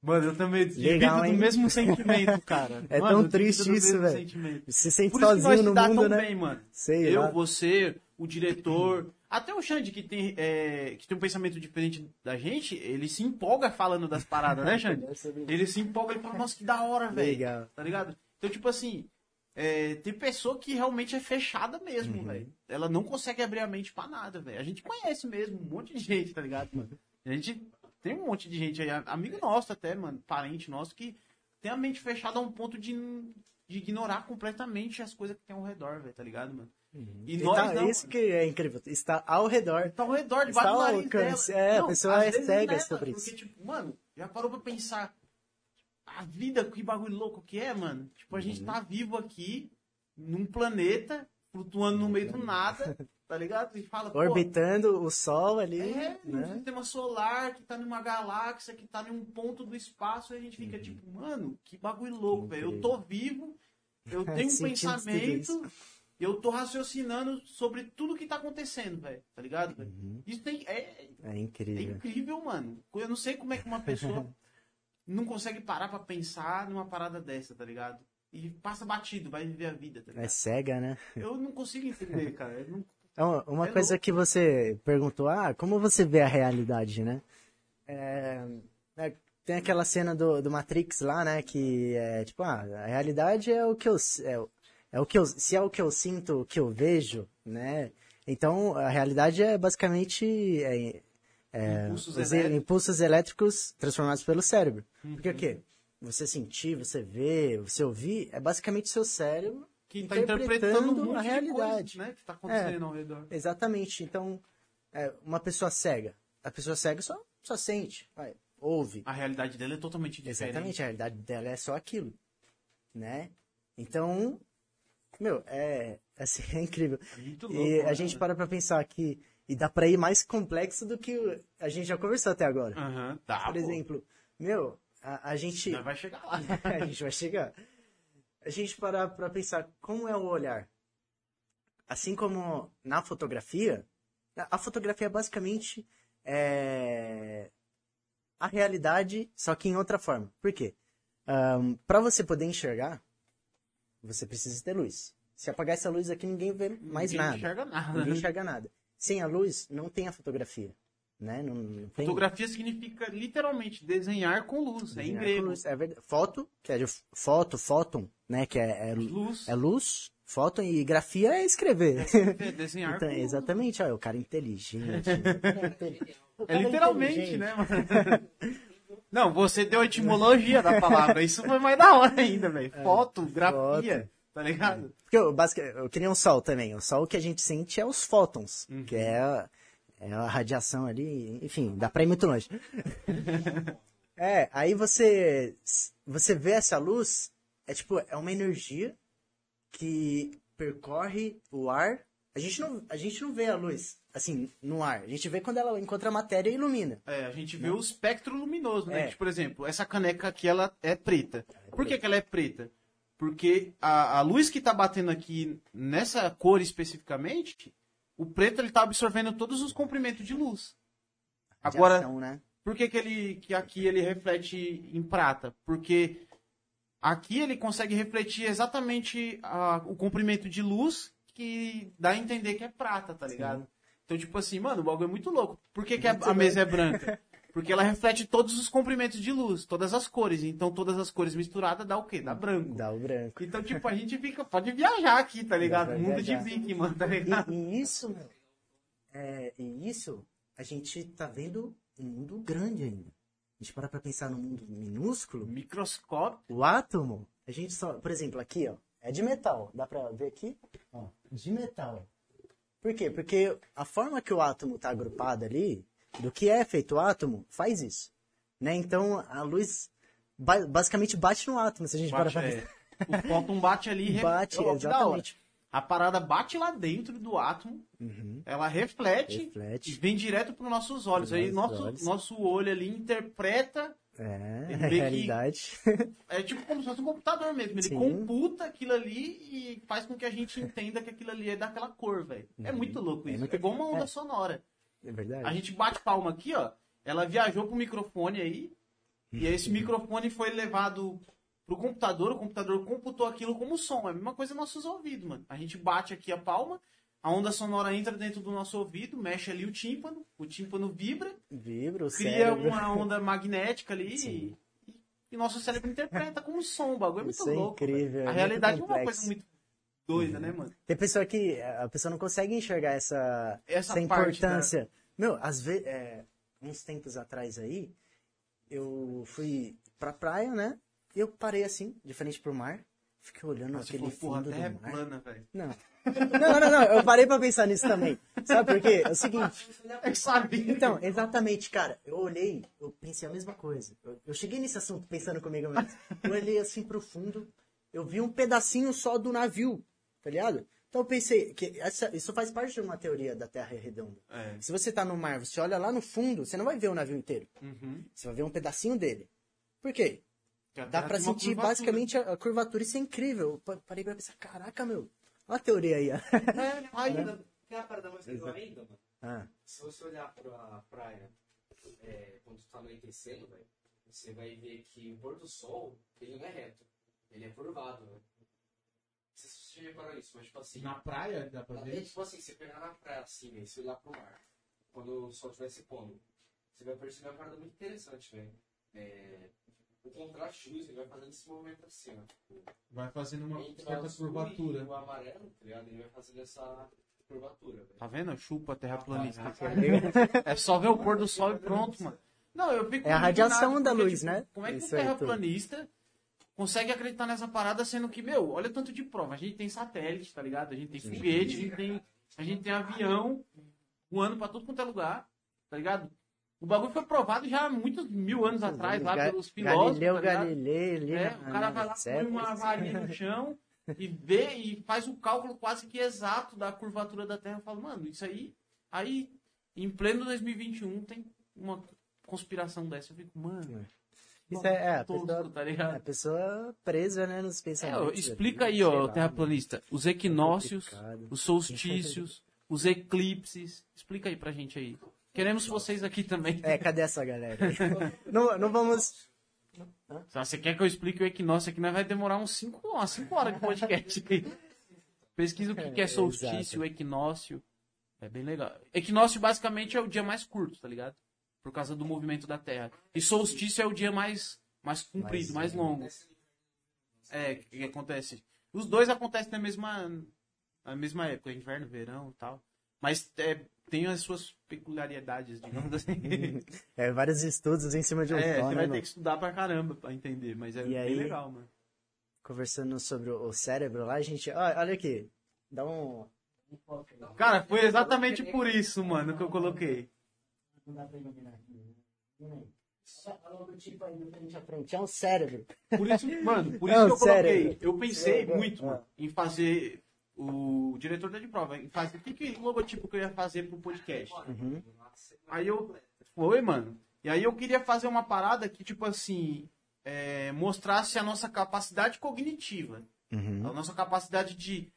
Mano, eu também Legal, divido hein? do mesmo sentimento, cara. É Mano, tão triste do isso, velho. se sente Por isso que nós sozinho no mundo, tão né? bem, mano. Sei eu, lá. você, o diretor, até o Xande que tem, é, que tem um pensamento diferente da gente, ele se empolga falando das paradas, né, Xande? Ele se empolga, ele fala, nossa, que da hora, velho. Tá ligado? Então, tipo assim, é, tem pessoa que realmente é fechada mesmo, Uhum. velho. Ela não consegue abrir a mente pra nada, velho. A gente conhece mesmo um monte de gente, tá ligado, mano? A gente tem um monte de gente aí, amigo nosso até, mano, parente nosso, que tem a mente fechada a um ponto de, de ignorar completamente as coisas que tem ao redor, velho, tá ligado, mano? E E nós tá- não, isso que é incrível. Está ao redor. Tá ao redor, Está debaixo do nariz alcance. dela. É, a pessoa é cega não sobre isso. Porque, tipo, mano, já parou pra pensar a vida, que bagulho louco que é, mano? Tipo, a gente Uhum. tá vivo aqui, num planeta, flutuando no meio do nada, tá ligado? E fala, Orbitando o Sol ali, é, um né? sistema solar que tá numa galáxia, que tá em um ponto do espaço, e a gente fica Uhum. tipo, mano, que bagulho louco, velho. Eu tô vivo, eu tenho um pensamento, eu tô raciocinando sobre tudo que tá acontecendo, velho. Tá ligado, velho? Uhum. Isso tem, é, É é incrível. incrível, mano. Eu não sei como é que uma pessoa não consegue parar pra pensar numa parada dessa, tá ligado? E passa batido, vai viver a vida, tá É ligado? cega, né? Eu não consigo entender, cara. Eu não- É uma, É coisa louco. que você perguntou, ah, como você vê a realidade, né? É, é, tem aquela cena do, do Matrix lá, né? Que é tipo, ah, a realidade é o que eu. É, é o que eu. Se é o que eu sinto, o que eu vejo, né? Então, a realidade é basicamente. É, é, Impulsos os elétricos. impulsos elétricos transformados pelo cérebro. Uhum. Porque o quê? Você sentir, você ver, você ouvir, é basicamente seu cérebro que tá interpretando um monte a de realidade. coisas, né? Que tá acontecendo ao redor. Exatamente. Então, é, uma pessoa cega. A pessoa cega só, só sente, vai, ouve. A realidade dela é totalmente diferente. Exatamente, a realidade dela é só aquilo, né? Então, meu, é, assim, é incrível. É muito e louco, a né, gente para pra pensar que, e dá pra ir mais complexo do que a gente já conversou até agora. Aham, tá, Por pô. exemplo, meu, a, a gente... Já vai chegar lá. a gente vai chegar. A gente parar pra pensar como é o olhar. Assim como na fotografia, a fotografia é basicamente é, a realidade, só que em outra forma. Por quê? para você poder enxergar, você precisa ter luz. Se apagar essa luz aqui, ninguém vê mais Ninguém nada. enxerga nada. Ninguém né? enxerga nada. Sem a luz, não tem a fotografia. Né? Não, não tem... Fotografia significa literalmente desenhar com luz, é em Desenhar grego. luz, É verdade. Foto, que é de foto, fóton, né? Que é, é, Luz. é luz, fóton e grafia é escrever. É desenhar Então, com exatamente, o cara inteligente. O É cara literalmente, inteligente. né, mano? Não, você deu a etimologia da palavra. Isso foi mais da hora ainda, velho. Foto, grafia, foto. tá ligado? Porque eu, eu queria um sol também. O sol que a gente sente é os fótons, Uhum. que é, a- é a radiação ali, enfim, dá pra ir muito longe. é, aí você, você vê essa luz, é tipo, é uma energia que percorre o ar a gente não, a gente não vê a luz, assim, no ar. A gente vê quando ela encontra a matéria e ilumina. É, a gente vê o espectro luminoso, né? É. Tipo, por exemplo, essa caneca aqui, ela é preta. Por que, que ela é preta? Porque a, a luz que tá batendo aqui nessa cor especificamente, o preto ele tá absorvendo todos os comprimentos de luz. Agora, Radiação, né? por que, que, ele, que aqui ele reflete em prata? Porque aqui ele consegue refletir exatamente a- o comprimento de luz que dá a entender que é prata, tá ligado? Então, tipo assim, mano, o bagulho é muito louco. Por que, que a, a mesa é branca? Porque ela reflete todos os comprimentos de luz, todas as cores. Então, todas as cores misturadas dá o quê? Dá branco. Dá o branco. Então, tipo, a gente fica, pode viajar aqui, tá ligado? Mundo de viajar. Viking, mano, tá ligado? E, e isso, meu, é, e isso, a gente tá vendo um mundo grande ainda. A gente para pra pensar no mundo minúsculo, Microscópio. o átomo, a gente só, por exemplo, aqui, ó, é de metal. Dá pra ver aqui? Ó, de metal. Por quê? Porque a forma que o átomo tá agrupado ali, do que é feito o átomo, faz isso. Né? Então, a luz ba- basicamente bate no átomo, se a gente Bate, pra é, o fóton bate ali. e re- Bate, hora. exatamente. A parada bate lá dentro do átomo, ela reflete, Uhum. Reflete. e vem direto para os nossos olhos. Aí nosso, olhos. nosso olho ali interpreta. É, Ele que- realidade. É tipo como se fosse um computador mesmo. Ele Sim. computa aquilo ali e faz com que a gente entenda que aquilo ali é daquela cor, velho. É muito louco É isso. É, muito- igual uma onda é. sonora. É verdade. A gente bate palma aqui, ó. Ela viajou pro microfone aí. E esse microfone foi levado pro computador. O computador computou aquilo como som. É a mesma coisa nos nossos ouvidos, mano. A gente bate aqui a palma. A onda sonora entra dentro do nosso ouvido, mexe ali o tímpano, o tímpano vibra, Vibra, o cria cérebro. uma onda magnética ali e, e nosso cérebro interpreta como som. O bagulho é muito Isso é louco. incrível, velho. é A realidade é uma complexo. coisa muito doida, né, mano? Tem pessoa que a pessoa não consegue enxergar essa, Essa essa parte importância. Meu, às vezes, uns tempos atrás aí, eu fui pra praia, né? E eu parei assim, de frente pro mar. Fiquei olhando Você aquele porra, fundo terra é do mar. plana. Não. Não, não, não. Eu parei pra pensar nisso também. Sabe por quê? É o seguinte. É que sabia. Então, exatamente, cara. Eu olhei, eu pensei a mesma coisa. Eu, eu cheguei nesse assunto pensando comigo mesmo. Eu olhei assim pro fundo, eu vi um pedacinho só do navio, tá ligado? Então eu pensei que essa- isso faz parte de uma teoria da Terra redonda. É. Se você tá no mar, você olha lá no fundo, você não vai ver o navio inteiro. Uhum. Você vai ver um pedacinho dele. Por quê? Dá pra sentir basicamente a, a curvatura, isso é incrível. Eu pa- parei pra pensar, caraca, meu. Olha a teoria aí, ó. Aí, Ainda, quer a parada mais legal ainda, mano? Ah, Se você olhar pra praia é, quando tá anoitecendo, velho, você vai ver que o pôr do sol, ele não é reto. Ele é curvado, velho. Não sei se você reparou isso, mas tipo assim. Na praia dá pra É ver? tipo assim, você pegar na praia assim, velho, se olhar pro mar, quando o sol estiver se pondo, você vai perceber uma parada muito interessante, velho. É, o contraste de luz ele vai fazendo esse movimento assim, ó. Vai fazendo uma entre certa azul curvatura. E o amarelo, tá ligado? Ele vai fazendo essa curvatura, velho. Tá vendo? Chupa a terraplanista. é É só ver o pôr do sol e pronto, mano. Não, eu fico É a radiação da porque, luz, tipo, né? Como é que Isso o aí, terraplanista consegue acreditar nessa parada sendo que, meu, olha o tanto de prova. A gente tem satélite, tá ligado? A gente tem foguete, a gente tem, a gente tem avião voando pra tudo quanto é lugar, tá ligado? O bagulho foi provado já há muitos mil anos atrás, lá pelos filósofos. Galileu tá? Galilei ali É, o cara vai lá, põe uma varinha no chão e vê e faz o cálculo quase que exato da curvatura da Terra. Eu falo, mano, isso aí, aí, em pleno 2021, tem uma conspiração dessa. Eu fico, mano, Isso é, é, a pessoa, tá é, a pessoa presa, né, nos É, pensamentos. ó, ali, explica aí, ó, lá, terraplanista, os equinócios, complicado. os solstícios, os eclipses. Explica aí pra gente aí. Queremos vocês aqui também. É, cadê essa galera? não, não vamos. Se você quer que eu explique o equinócio aqui, nós vai demorar uns 5 umas cinco horas de podcast. Pesquisa o que, que é solstício, equinócio. É bem legal. Equinócio basicamente é o dia mais curto, tá ligado? Por causa do movimento da Terra. E solstício é o dia mais, mais comprido, mais, Mais longo. É, o que, que acontece? Os dois acontecem na mesma, na mesma época, inverno, verão e tal. Mas é, tem as suas peculiaridades, digamos assim. É, vários estudos em cima de um É, só, você né, vai mano? ter que estudar pra caramba pra entender, mas é E bem aí- legal, mano. Conversando sobre o cérebro lá, a gente. Ó, olha aqui. Dá um. Cara, foi exatamente por isso, mano, que eu coloquei. Não dá pra iluminar aqui. É um cérebro. Por isso, mano, por isso Não, que eu sério. coloquei. Eu pensei muito, é. mano, em fazer o diretor da de prova, em fazer o que, que logotipo que eu ia fazer pro podcast. Uhum. Aí eu. Foi, mano. E aí eu queria fazer uma parada que, tipo assim, é, mostrasse a nossa capacidade cognitiva. Uhum. A nossa capacidade de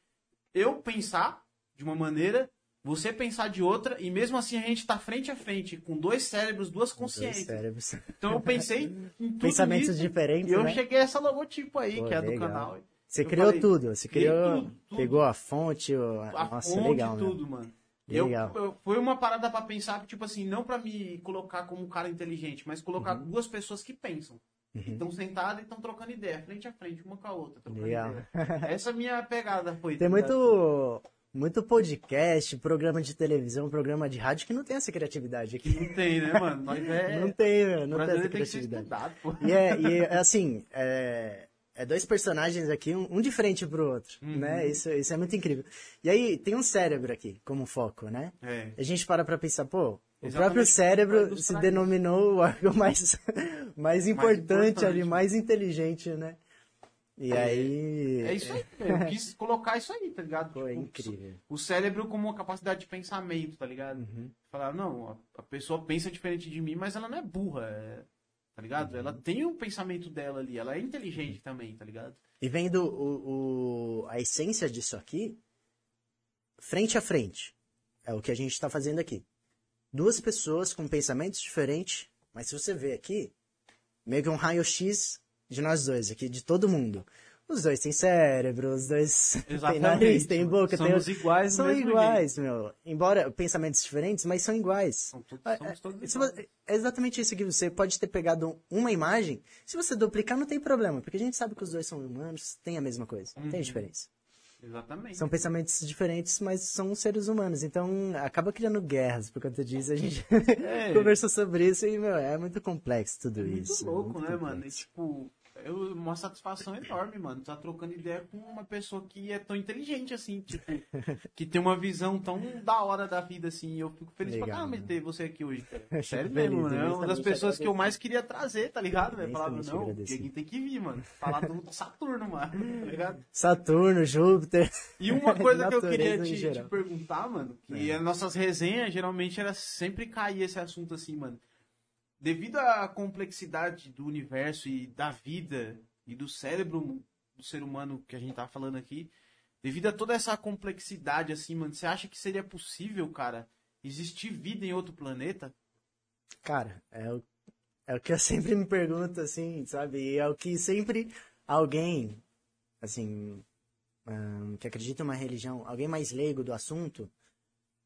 eu pensar de uma maneira, você pensar de outra, e mesmo assim a gente tá frente a frente, com dois cérebros, duas Dois consciências. cérebros. Então eu pensei em tudo Pensamentos isso, diferentes, E eu né? cheguei a essa logotipo aí, Pô, que é do legal. canal. Você Eu criou falei, tudo, você criou, tudo, tudo. pegou a fonte, a nossa, fonte legal, né? tudo, mano. Eu, Legal. eu- foi uma parada pra pensar, tipo assim, não pra me colocar como um cara inteligente, mas colocar Uhum. duas pessoas que pensam. Estão sentadas e estão trocando ideia, frente a frente, uma com a outra. trocando Legal. ideia. Essa minha pegada foi. Tem tá muito, muito podcast, programa de televisão, programa de rádio que não tem essa criatividade aqui. Não tem, né, mano? Nós é. Não tem, o não tem essa brasileiro tem que ser criatividade. estudado, pô. E é, e é, assim, é, é dois personagens aqui, um, um de frente pro outro, Uhum. né? Isso, isso é muito incrível. E aí, tem um cérebro aqui como foco, né? É. A gente para pra pensar, pô, o Exatamente, próprio pra cérebro ilustrar se isso. denominou o órgão mais, mais importante importante. ali, mais inteligente, né? E aí... É isso aí, velho. Eu quis colocar isso aí, tá ligado? Pô, é Tipo, incrível. O cérebro como uma capacidade de pensamento, tá ligado? Uhum. Falar, não, a, a pessoa pensa diferente de mim, mas ela não é burra, é- tá ligado? Uhum. Ela tem o pensamento dela ali, ela é inteligente também, tá ligado? E vendo o, o- a essência disso aqui, frente a frente, é o que a gente está fazendo aqui. Duas pessoas com pensamentos diferentes, mas se você ver aqui, meio que um raio-x de nós dois, aqui, de todo mundo. Os dois têm cérebro, os dois têm nariz, têm boca, têm... Somos iguais do São iguais, meu. Embora pensamentos diferentes, mas são iguais. São todos- É, somos todos é, se iguais. você- é exatamente isso que você pode ter pegado uma imagem, se você duplicar não tem problema, porque a gente sabe que os dois são humanos, tem a mesma coisa, não Uhum. tem diferença. Exatamente. São pensamentos diferentes, mas são seres humanos, então acaba criando guerras por conta disso. A gente É. conversou sobre isso e, meu, é muito complexo tudo Muito isso. louco, muito né, mano? E, complexo. tipo, eu, uma satisfação enorme, mano. Tá trocando ideia com uma pessoa que é tão inteligente assim, tipo, que tem uma visão tão da hora da vida, assim. E eu fico feliz pra Legal, caramba de ter você aqui hoje, cara. Sério feliz, mesmo, né? Uma das pessoas que eu mais queria trazer, tá ligado? velho? Falava, Imensamente não, o. Dieguinho tem que vir, mano. Falar do Saturno, mano, tá ligado? Saturno, Júpiter. E uma coisa que eu queria te, te perguntar, mano, que as nossas resenhas geralmente era sempre cair esse assunto assim, mano. Devido à complexidade do universo e da vida e do cérebro do ser humano que a gente tá falando aqui, devido a toda essa complexidade assim, mano, você acha que seria possível, cara, existir vida em outro planeta? Cara, é o, é o que eu sempre me pergunto, assim, sabe? E é o que sempre alguém, assim, ahn, que acredita em uma religião, alguém mais leigo do assunto,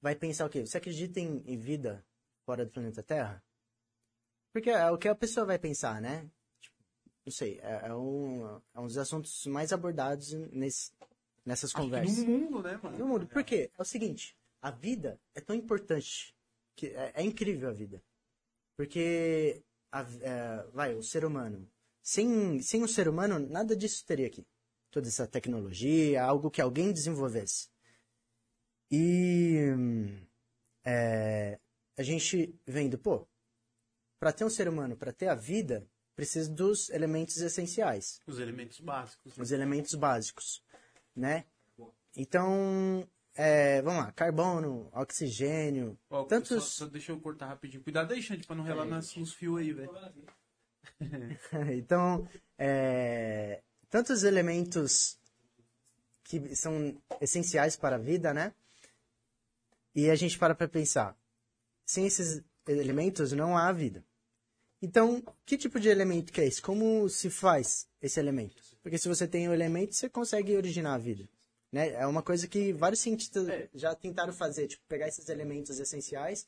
vai pensar o quê? Você acredita em, em vida fora do planeta Terra? Porque é o que a pessoa vai pensar, né? Tipo, não sei, é, é um, é um dos assuntos mais abordados nesse, nessas Acho conversas. no mundo, né, mano? No mundo. Por quê? É o seguinte, a vida é tão importante, que é, é incrível a vida. Porque, a- é, vai, o ser humano, sem, sem o ser humano, nada disso teria aqui. Toda essa tecnologia, algo que alguém desenvolvesse. E hum, é, a gente vendo, pô, para ter um ser humano, para ter a vida, precisa dos elementos essenciais Os elementos básicos. né? os elementos básicos, né? Então, é, vamos lá, carbono, oxigênio, Ó, tantos... só, só deixa eu cortar rapidinho. Cuidado aí, Xande, pra não relar nas- nos fios aí, velho. então, é, tantos elementos que são essenciais para a vida, né? E a gente para para pensar, sem esses elementos não há vida. Então, que tipo de elemento que é esse? Como se faz esse elemento? Porque se você tem o elemento, você consegue originar a vida. Né? É uma coisa que vários cientistas já tentaram fazer, tipo, pegar esses elementos essenciais,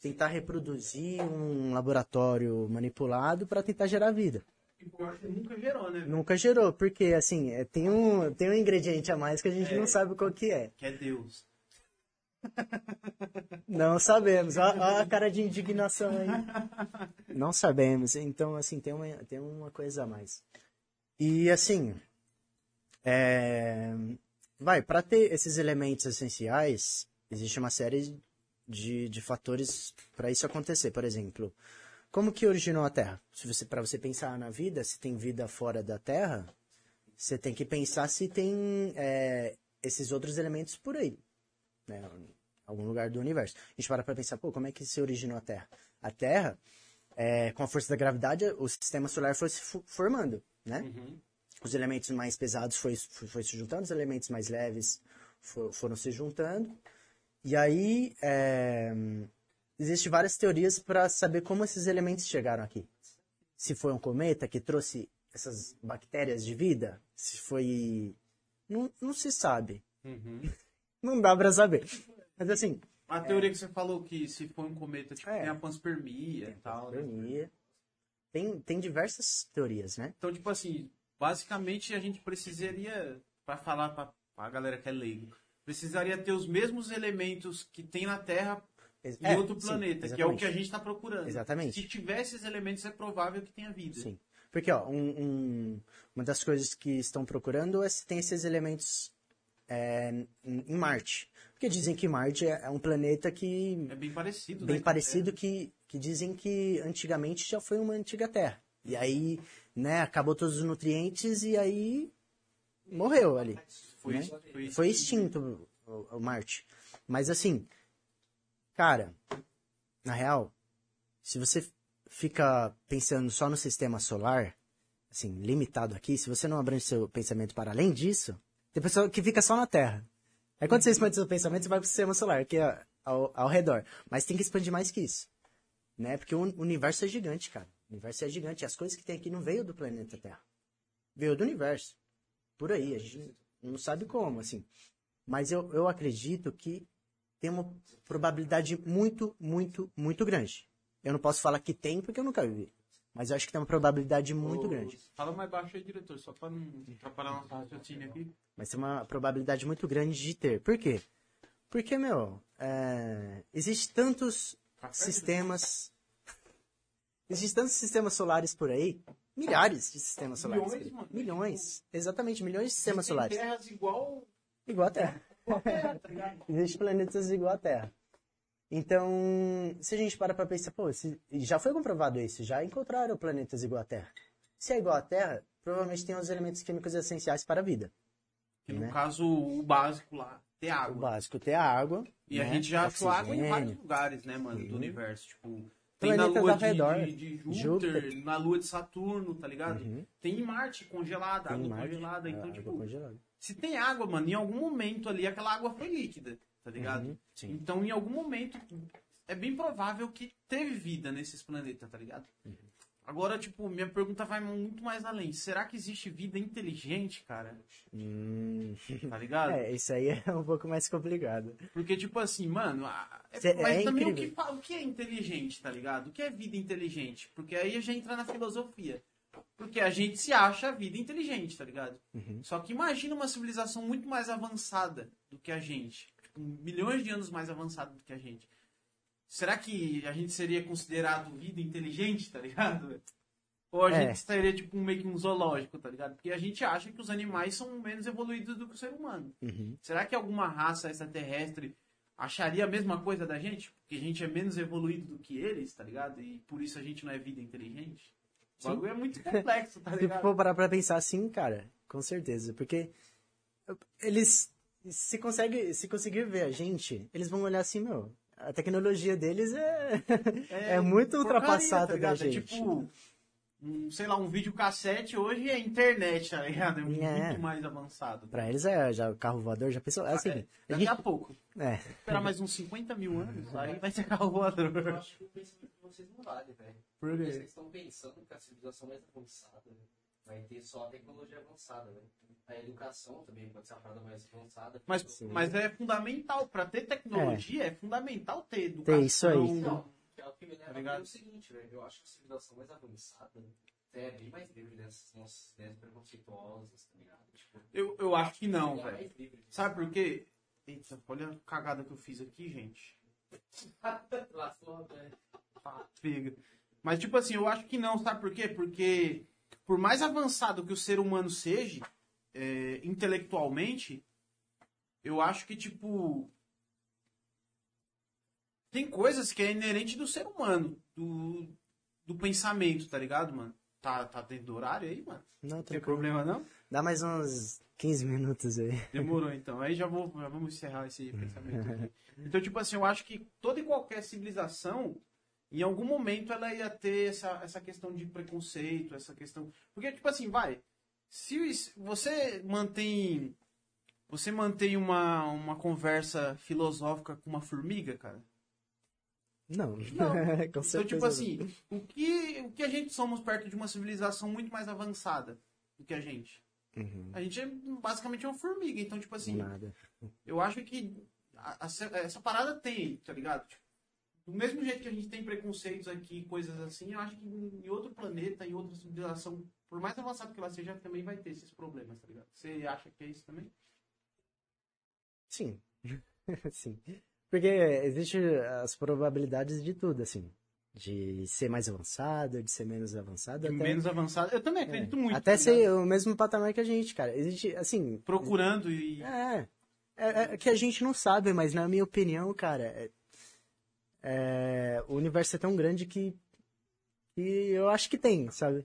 tentar reproduzir um laboratório manipulado para tentar gerar vida. Eu acho que nunca gerou, né? Nunca gerou, porque assim, é, tem, um, tem um ingrediente a mais que a gente É. não sabe qual que é. Que é Deus. Não sabemos. Ó a cara de indignação aí. Não sabemos. Então, assim, tem uma, tem uma coisa a mais. E, assim, é, vai, para ter esses elementos essenciais, existe uma série de, de fatores para isso acontecer. Por exemplo, como que originou a Terra? Se você, para você pensar na vida, se tem vida fora da Terra, você tem que pensar se tem é, esses outros elementos por aí, né? Em algum lugar do universo. A gente para pra pensar, pô, como é que se originou a Terra? A Terra, é, com a força da gravidade, o sistema solar foi se formando, né? Os elementos mais pesados foi, foi, foi se juntando, os elementos mais leves fo- foram se juntando. E aí, é, existem várias teorias para saber como esses elementos chegaram aqui. Se foi um cometa que trouxe essas bactérias de vida, se foi... Não, não se sabe. Não dá pra saber. Mas assim, A teoria que você falou que se for um cometa, tipo, É. tem a panspermia e tal. né? teoria. Tem, tem diversas teorias, né? Então, tipo assim, basicamente a gente precisaria, pra falar pra, pra galera que é leigo, precisaria ter os mesmos elementos que tem na Terra em é, outro sim, planeta, que é o que a gente está procurando. Exatamente. Se tiver esses elementos, é provável que tenha vida. Sim. Porque, ó, um- um- uma das coisas que estão procurando é se tem esses elementos é, em Marte. Porque dizem que Marte é é um planeta que É bem parecido, bem né? parecido que, que dizem que antigamente já foi uma antiga Terra. E aí, né, acabou todos os nutrientes e aí morreu ali. Foi, né? foi, Foi extinto o, o Marte. Mas assim, cara, na real, se você fica pensando só no sistema solar, assim, limitado aqui, se você não abrange seu pensamento para além disso, tem pessoa que fica só na Terra. Aí quando você expande seu pensamento, você vai pro sistema solar, que é ao, ao redor. Mas tem que expandir mais que isso. Né? Porque o universo é gigante, cara. O universo é gigante. As coisas que tem aqui não veio do planeta Terra. Veio do universo. Por aí. A gente não sabe como, assim. Mas eu, eu acredito que tem uma probabilidade muito, muito, muito grande. Eu não posso falar que tem porque eu nunca vi. Mas eu acho que tem uma probabilidade muito grande. Fala mais baixo aí, diretor, só pra não atrapalhar nosso raciocínio aqui. Mas tem uma probabilidade muito grande de ter. Por quê? Porque, meu, é... existe tantos sistemas. Existem tantos sistemas solares por aí. Milhares de sistemas solares. Milhões, aí. mano. Milhões. Exatamente, milhões de sistemas Tem solares. terras igual Igual a Terra. a Terra, tá? Existem planetas igual a Terra. Então, se a gente para pra pensar, pô, se- já foi comprovado isso, já encontraram planetas igual a Terra. Se é igual à Terra, provavelmente tem os elementos químicos essenciais para a vida. Que no Né? caso, o básico lá, ter O água. básico ter a água. E né? a gente já achou água em vários lugares, né, mano, do Sim. universo. Tipo, tem na lua ao de, redor. de, de Júpiter, Júpiter. na lua de Saturno, tá ligado? Uhum. Tem em Marte congelada, Tem água Marte, congelada. Então, tipo, congelada. se tem água, mano, em algum momento ali aquela água foi líquida, tá ligado? Uhum. Então, em algum momento, é bem provável que teve vida nesses planetas, tá ligado? Uhum. Agora, tipo, minha pergunta vai muito mais além. Será que existe vida inteligente, cara? Hum, Tá ligado? é, isso aí é um pouco mais complicado. Porque, tipo assim, mano, é- Cê- mas é também o que, o que é inteligente, tá ligado? O que é vida inteligente? Porque aí já entra na filosofia. Porque a gente se acha a vida inteligente, tá ligado? Uhum. Só que imagina uma civilização muito mais avançada do que a gente. Tipo, milhões de anos mais avançada do que a gente. Será que a gente seria considerado vida inteligente, tá ligado? Ou a É. gente seria tipo meio que um zoológico, tá ligado? Porque a gente acha que os animais são menos evoluídos do que o ser humano. Uhum. Será que alguma raça extraterrestre acharia a mesma coisa da gente? Porque a gente é menos evoluído do que eles, tá ligado? E por isso a gente não é vida inteligente? O Sim. bagulho é muito complexo, tá Se ligado? for parar pra pensar assim, cara, com certeza. Porque eles, se, consegue, se conseguir ver a gente, eles vão olhar assim, meu, a tecnologia deles é, é, muito porcaria, ultrapassada tá da? É gente. tipo, um, sei lá, um videocassete hoje é internet, tá ligado? É muito É. mais avançado. Pra eles é já carro voador, já pensou? É assim, É, a daqui gente, a pouco. é, Esperar mais uns 50 mil anos, aí vai ser carro voador. Eu acho que o pensamento de vocês não vale, velho. Por Porque quê? Vocês estão pensando que a civilização mais avançada velho, vai ter só a tecnologia avançada, velho. A educação também pode ser uma parada mais avançada. Mas, Sim. mas é fundamental, pra ter tecnologia, é, fundamental ter educação. Ter isso aí. Não, que é o que me leva Tá crer o seguinte, velho. Eu acho que a civilização mais avançada é bem mais livre dessas nossas ideias preconceituosas, tá ligado? Tipo, Eu, eu acho que não, é velho. Sabe por quê? Eita, olha a cagada que eu fiz aqui, gente. Lascou, velho. Pega. Mas, tipo assim, eu acho que não, sabe por quê? Porque, por mais avançado que o ser humano seja, é, intelectualmente, eu acho que, tipo. Tem coisas que é inerente do ser humano, do, do pensamento, tá ligado, mano? Tá, tá dentro do horário aí, mano? Não, tem problema não? Dá mais uns 15 minutos aí. Demorou então. Aí já, vou, já vamos encerrar esse pensamento aqui. Então, tipo assim, eu acho que toda e qualquer civilização, em algum momento, ela ia ter essa, essa questão de preconceito, essa questão. Porque, tipo assim, vai. Se você mantém. Você mantém uma, uma conversa filosófica com uma formiga, cara. Não, Não. com Então, certeza. tipo assim, o que, o que a gente somos perto de uma civilização muito mais avançada do que a gente? Uhum, A gente é basicamente uma formiga. Então, tipo assim, Nada. eu acho que a- a- essa parada tem, tá ligado? Tipo, do mesmo jeito que a gente tem preconceitos aqui, coisas assim, eu acho que em outro planeta, em outra civilização, por mais avançado que ela seja, também vai ter esses problemas, tá ligado? Você acha que é isso também? Sim. Sim. Porque existem as probabilidades de tudo, assim. De ser mais avançado, de ser menos avançado. Até, menos avançado. Eu também acredito muito. até tá ligado? ser o mesmo patamar que a gente, cara. Existe, assim. Procurando e. É, é, é que a gente não sabe, mas na minha opinião, cara, é- é, o universo é tão grande que, que eu acho que tem, sabe?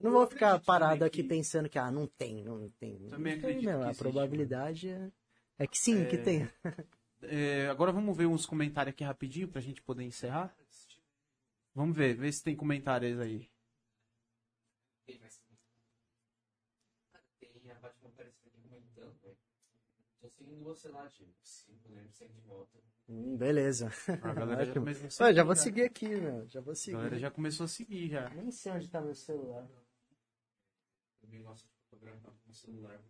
Não vou ficar parado aqui que- pensando que, ah, não tem, não tem. Também não tem, acredito que A probabilidade é, é que sim, que É. tem. É, agora vamos ver uns comentários aqui rapidinho pra gente poder encerrar. Vamos ver, ver se tem comentários aí. Tem mais. Cara, tem a Batman aparecendo aqui comentando, velho. Tô seguindo você lá, Diego. Cinco, né? Segue de volta. Hum, beleza. A galera já começou a Pô, seguir. já vou seguir aqui, meu. Já vou A seguir. galera já começou a seguir já. Nem sei onde tá meu celular. Eu também gosto de fotografar com o celular.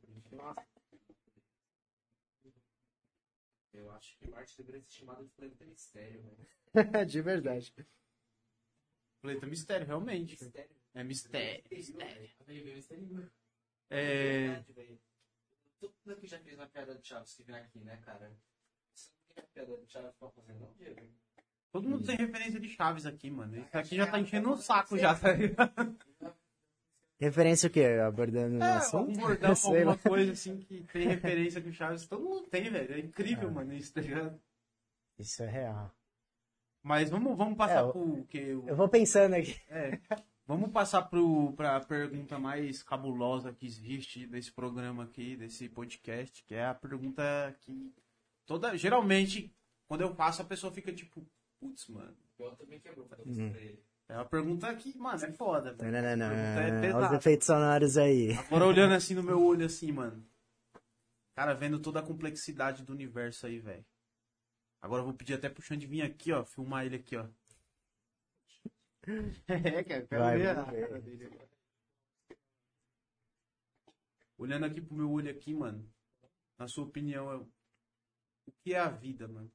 Eu acho que Marte deveria ser chamada de planeta mistério, velho. de verdade. Planeta Mistério, realmente. Mistério. É mistério. mistério. Veio, veio mistério. É, verdade, velho. Todo mundo aqui já fez uma piada do Chaves que vem aqui, né, cara? Você não tem a piada do Chaves pra fazer, não, Diego? todo mundo tem referência de Chaves aqui, mano. Isso aqui já tá enchendo o saco já, tá ligado? Referência o quê? Abordando É, assunto? algum bordão, alguma coisa assim que tem referência com Chaves. Todo mundo tem, velho. É incrível, Ah. mano, isso, tá ligado? Isso é real. Mas vamos, vamos passar É, eu- pro que eu... Eu vou pensando aqui. É, vamos passar pro, pra pergunta mais cabulosa que existe desse programa aqui, desse podcast, que é a pergunta que toda geralmente quando eu faço a pessoa fica tipo, putz, mano. Eu também quebrou pra Hum. pra ele. É uma pergunta que, mano, é foda, Não, velho. não, não, pergunta é não. Olha os efeitos sonoros aí. Agora olhando assim no meu olho assim, mano. Cara, vendo toda a complexidade do universo aí, velho. Agora eu vou pedir até pro Xande vir aqui, ó, filmar ele aqui, ó. É, cara, eu quero Vai, ver a cara dele agora. Olhando aqui pro meu olho aqui, mano. Na sua opinião, é o o que é a vida, mano?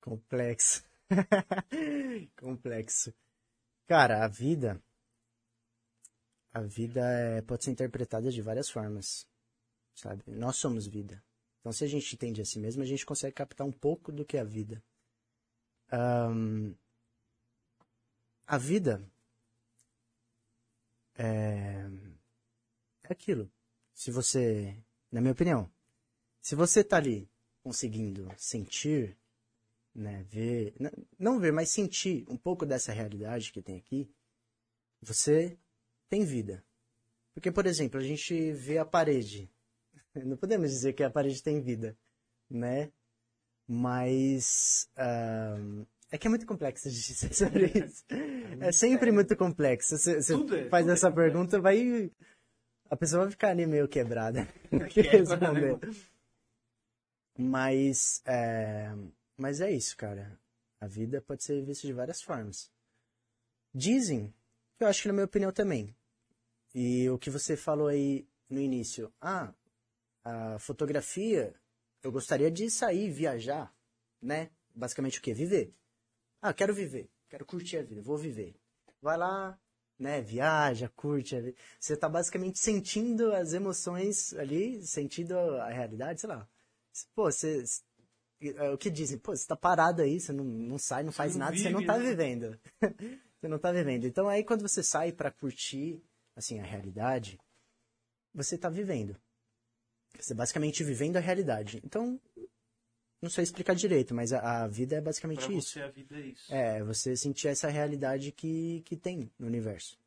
Complexo. Complexo. Cara, a vida. A vida é- pode ser interpretada de várias formas. Sabe? Nós somos vida. Então, se a gente entende a si mesmo, a gente consegue captar um pouco do que é a vida. Ahn, a vida é, é aquilo. Se você, na minha opinião, se você tá ali conseguindo sentir né, ver, não ver, mas sentir um pouco dessa realidade que tem aqui, você tem vida. Porque, por exemplo, a gente vê a parede. Não podemos dizer que a parede tem vida, né? Mas ahn, é que é muito complexo de dizer sobre isso. É sempre muito complexo. Você, você é, faz é essa complexo. pergunta, vai a pessoa vai ficar ali meio quebrada. Quebra, responder. Mas é, mas é isso, cara. A vida pode ser vista de várias formas. Dizem, eu acho que na minha opinião também. E o que você falou aí no início, ah, a fotografia, eu gostaria de sair, viajar, né? Basicamente o quê? Viver. Ah, quero viver, quero curtir a vida, vou viver. Vai lá, né? Viaja, curte a vida. Você tá basicamente sentindo as emoções ali, sentindo a realidade, sei lá. Pô, você. É, O que dizem? Pô, você tá parado aí, você não, não sai, não faz não nada, você vive, não tá né? vivendo. você não tá vivendo. Então aí quando você sai pra curtir, assim, a realidade, você tá vivendo. Você basicamente vivendo a realidade. Então, não sei explicar direito, mas a, a vida é basicamente Pra isso. você a vida é isso. É, você sentir essa realidade que, que tem no universo.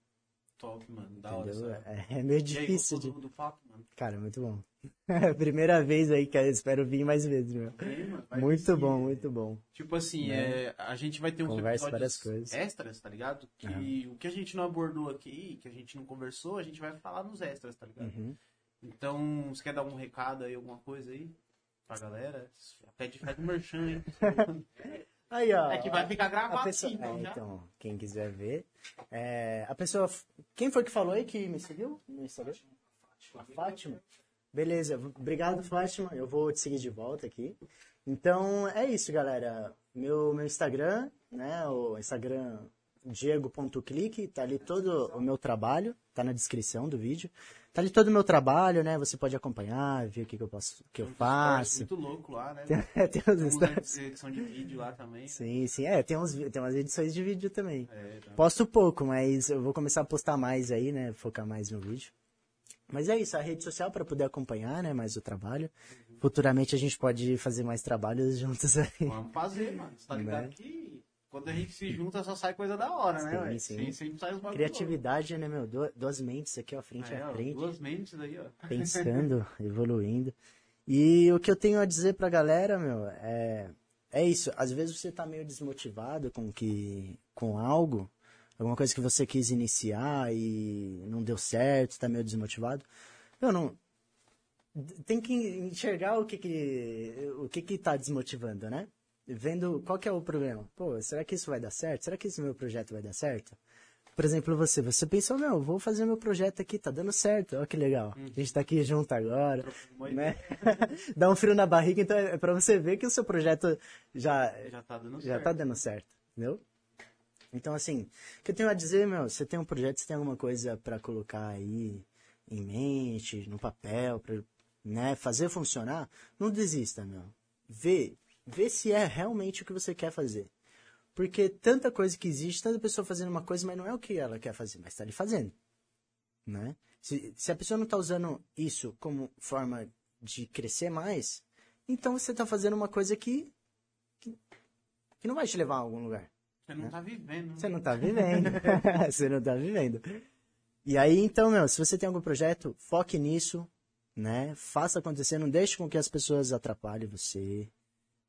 Top, mano. Da hora. Entendeu? essa- É, é meio aí, difícil gostou de. do, papo, mano? Cara, muito bom. Primeira vez aí que eu espero vir mais vezes, meu. Aí, mano, Muito bom, muito bom. Tipo assim, Né? é, a gente vai ter uns Conversa várias coisas. extras, tá ligado? Que o que a gente não abordou aqui, que a gente não conversou, a gente vai falar nos extras, tá ligado? Uhum. Então, você quer dar um recado aí, alguma coisa aí pra galera? Pede, pede um merchan, hein? Aí, ó. É que vai ficar a gravado pessoa... aqui, então, é, já. então, quem quiser ver. É, a pessoa. Quem foi que falou aí que me seguiu no Instagram? A Fátima? Beleza, obrigado, Fátima. Eu vou te seguir de volta aqui. Então, é isso, galera. Meu, meu Instagram, né? O Instagram diego.clique, tá ali todo o meu trabalho, tá na descrição do vídeo. Tá ali todo o meu trabalho, né? Você pode acompanhar, ver o que, que eu posso, que eu Tem uns faço. Muito louco lá, né? Tem, tem uns stories. edição de vídeo lá também. Sim, sim. É, tem, uns, tem umas edições de vídeo também. É, então. Posto pouco, mas eu vou começar a postar mais aí, né? Focar mais no vídeo. Mas é isso, a rede social para poder acompanhar, né? Mais o trabalho. Futuramente a gente pode fazer mais trabalhos juntos aí. Vamos fazer, mano. Você tá ligado Né? que quando a gente se junta só sai coisa da hora, né? Sim, sim. Sempre, sai os bagulhos. Criatividade, né, meu? Du- Duas mentes aqui, ó, frente É, a ó, frente. duas mentes aí, ó. pensando, evoluindo. E o que eu tenho a dizer pra galera, meu, é, é isso. Às vezes você tá meio desmotivado com que com algo, alguma coisa que você quis iniciar e não deu certo, tá meio desmotivado. Eu não tem que enxergar o que que o que que tá desmotivando, né? Vendo qual que é o problema. Pô, será que isso vai dar certo? Será que esse meu projeto vai dar certo? Por exemplo, você, você pensou, meu, vou fazer meu projeto aqui, tá dando certo, olha que legal. A gente tá aqui junto agora, né? Dá um frio na barriga, então é pra você ver que o seu projeto já, Já tá dando já certo. tá dando certo, entendeu? Então, assim, o que eu tenho a dizer, meu, você tem um projeto, você tem alguma coisa pra colocar aí em mente, no papel, pra, né, fazer funcionar, não desista, meu. Vê, vê se é realmente o que você quer fazer. Porque tanta coisa que existe, tanta pessoa fazendo uma coisa, mas não é o que ela quer fazer, mas tá ali fazendo, né? Se, se a pessoa não tá usando isso como forma de crescer mais, então você tá fazendo uma coisa que, que, que não vai te levar a algum lugar. Você não tá vivendo. né? Você não tá vivendo. você não tá vivendo. E aí, então, meu, se você tem algum projeto, foque nisso, né? Faça acontecer, não deixe com que as pessoas atrapalhem você.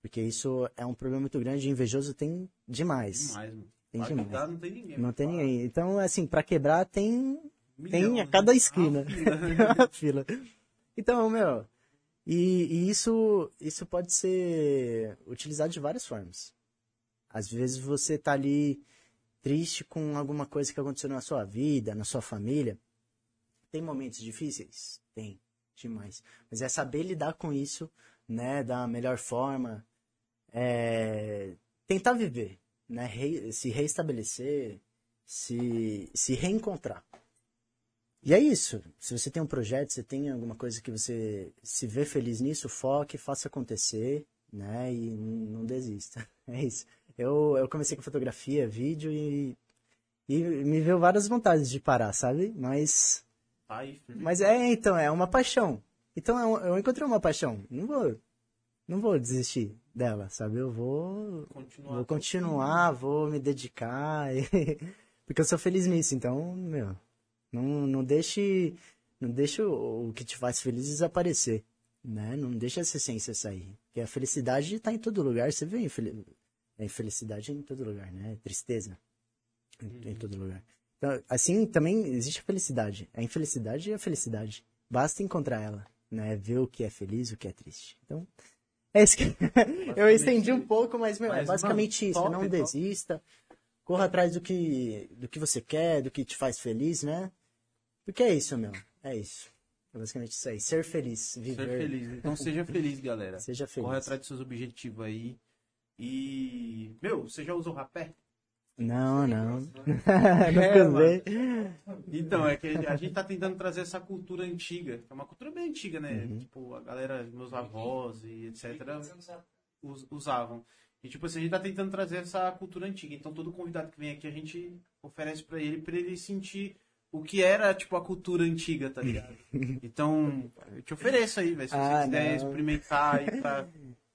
Porque isso é um problema muito grande. Invejoso tem demais. Demais, mano. Tem demais. não tem ninguém. Não tem ninguém. Então, assim, pra quebrar tem, tem Milhão, a cada né? esquina. Ah, fila. Então, meu, e, e isso, isso pode ser utilizado de várias formas. Às vezes você tá ali triste com alguma coisa que aconteceu na sua vida, na sua família. Tem momentos difíceis? Tem, demais. Mas é saber lidar com isso, né, da melhor forma. É, tentar viver, né, re- se reestabelecer, se, se reencontrar. E é isso. Se você tem um projeto, você tem alguma coisa que você se vê feliz nisso, foque, faça acontecer, né? E não desista. É isso. Eu, eu comecei com fotografia, vídeo e, e me veio várias vontades de parar, sabe? Mas, firme. mas é, então, é uma paixão. Então é um- eu encontrei uma paixão. Não vou, não vou desistir dela, sabe? Eu vou, Continuar. vou continuar, vou me dedicar, e- porque eu sou feliz nisso. Então, meu, não, não deixe, não deixe o, o que te faz feliz desaparecer, né? Não deixe essa essência sair. Porque a felicidade está em todo lugar. Você vê a infel- a infelicidade em todo lugar, né? Tristeza em, em todo lugar. Então, assim, também existe a felicidade. A infelicidade é a felicidade. Basta encontrar ela, né? Ver o que é feliz, o que é triste. Então, é isso que... eu estendi um pouco, mas, meu, é Mas, basicamente mano, isso. top, não top. desista. Corra atrás do que, do que você quer, do que te faz feliz, né? Porque é isso, meu. É isso. É basicamente isso aí. Ser feliz. Viver. Ser feliz. Então seja feliz, galera. Seja feliz. Corre atrás dos seus objetivos aí. E. Meu, você já usou rapé? Não, não. É, Nunca mano. usei. Então, é que a gente tá tentando trazer essa cultura antiga. que É uma cultura bem antiga, né? Uhum. Tipo, a galera, meus avós e etc. us- usavam. E tipo assim, a gente tá tentando trazer essa cultura antiga. Então todo convidado que vem aqui, a gente oferece pra ele, pra ele sentir o que era, tipo, a cultura antiga, tá ligado? Então, eu te ofereço aí, velho. Se você Ah, quiser não. experimentar aí pra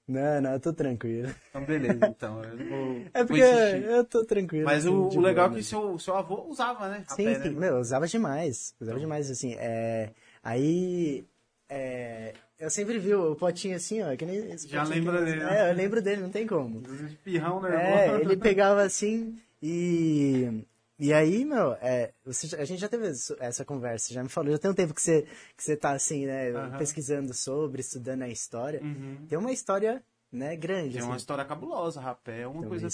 Não, não, eu tô tranquilo. Então, beleza, então. Eu vou, É porque eu tô tranquilo. Mas assim, o, o legal é que né? seu, seu avô usava, né? Sim, rapé, sim. né? Meu, eu usava demais. Usava demais, assim. É... Aí. É... Eu sempre vi o potinho assim, ó. Que nem Já lembra dele, né? É, eu lembro dele, não tem como. Pirrão, né, É, ele pegava assim e. E aí, meu, é, você a gente já teve essa- conversa, já me falou, já tem um tempo que você, que você tá assim, né, Aham. pesquisando sobre, estudando a história. Uhum. Tem uma história, né, grande, É assim. uma história cabulosa, rapé. É uma Tem coisa.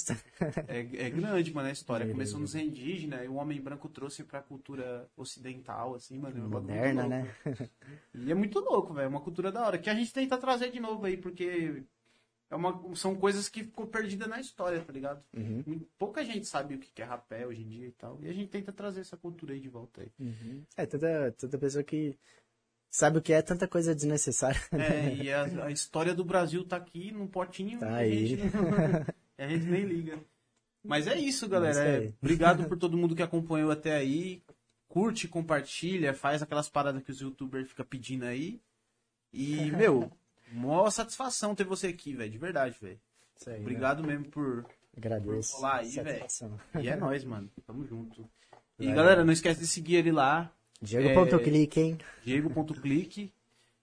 É, é grande, mano, a história. Beleza. Começou nos indígenas e o homem branco trouxe pra cultura ocidental, assim, mano. é Moderna, né? E é muito louco, velho. É uma cultura da hora. Que a gente tenta trazer de novo aí, porque é uma, são coisas que ficou perdida na história, tá ligado? Uhum. Pouca gente sabe o que é rapé hoje em dia e tal. E a gente tenta trazer essa cultura aí de volta aí. Uhum. É, tanta, tanta pessoa que sabe o que é tanta coisa desnecessária. É, e a, a história do Brasil tá aqui num potinho Tá e a aí. gente, não- a gente nem liga. Mas é isso, galera. É isso É, aí. obrigado por todo mundo que acompanhou até aí. Curte, compartilha, faz aquelas paradas que os youtubers ficam pedindo aí. E, meu, maior satisfação ter você aqui, velho. De verdade, velho. Aí, né? Obrigado mesmo por. Agradeço. por aí, Satisfação. E é nóis, mano. Tamo junto. E, Valeu. galera, não esquece de seguir ele lá. Diego.clique, hein? Diego.clique.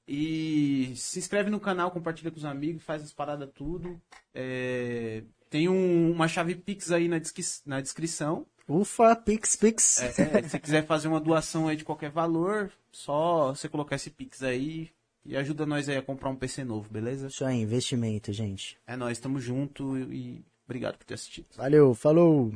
E se inscreve no canal, compartilha com os amigos, faz as paradas tudo. É, tem um- uma chave Pix aí na, na descrição. Ufa, Pix, Pix. É, é, se você quiser fazer uma doação aí de qualquer valor, só você colocar esse Pix aí e ajuda nós aí a comprar um PC novo, beleza? Isso aí, investimento, gente. É nóis, tamo junto e obrigado por ter assistido. Valeu, falou!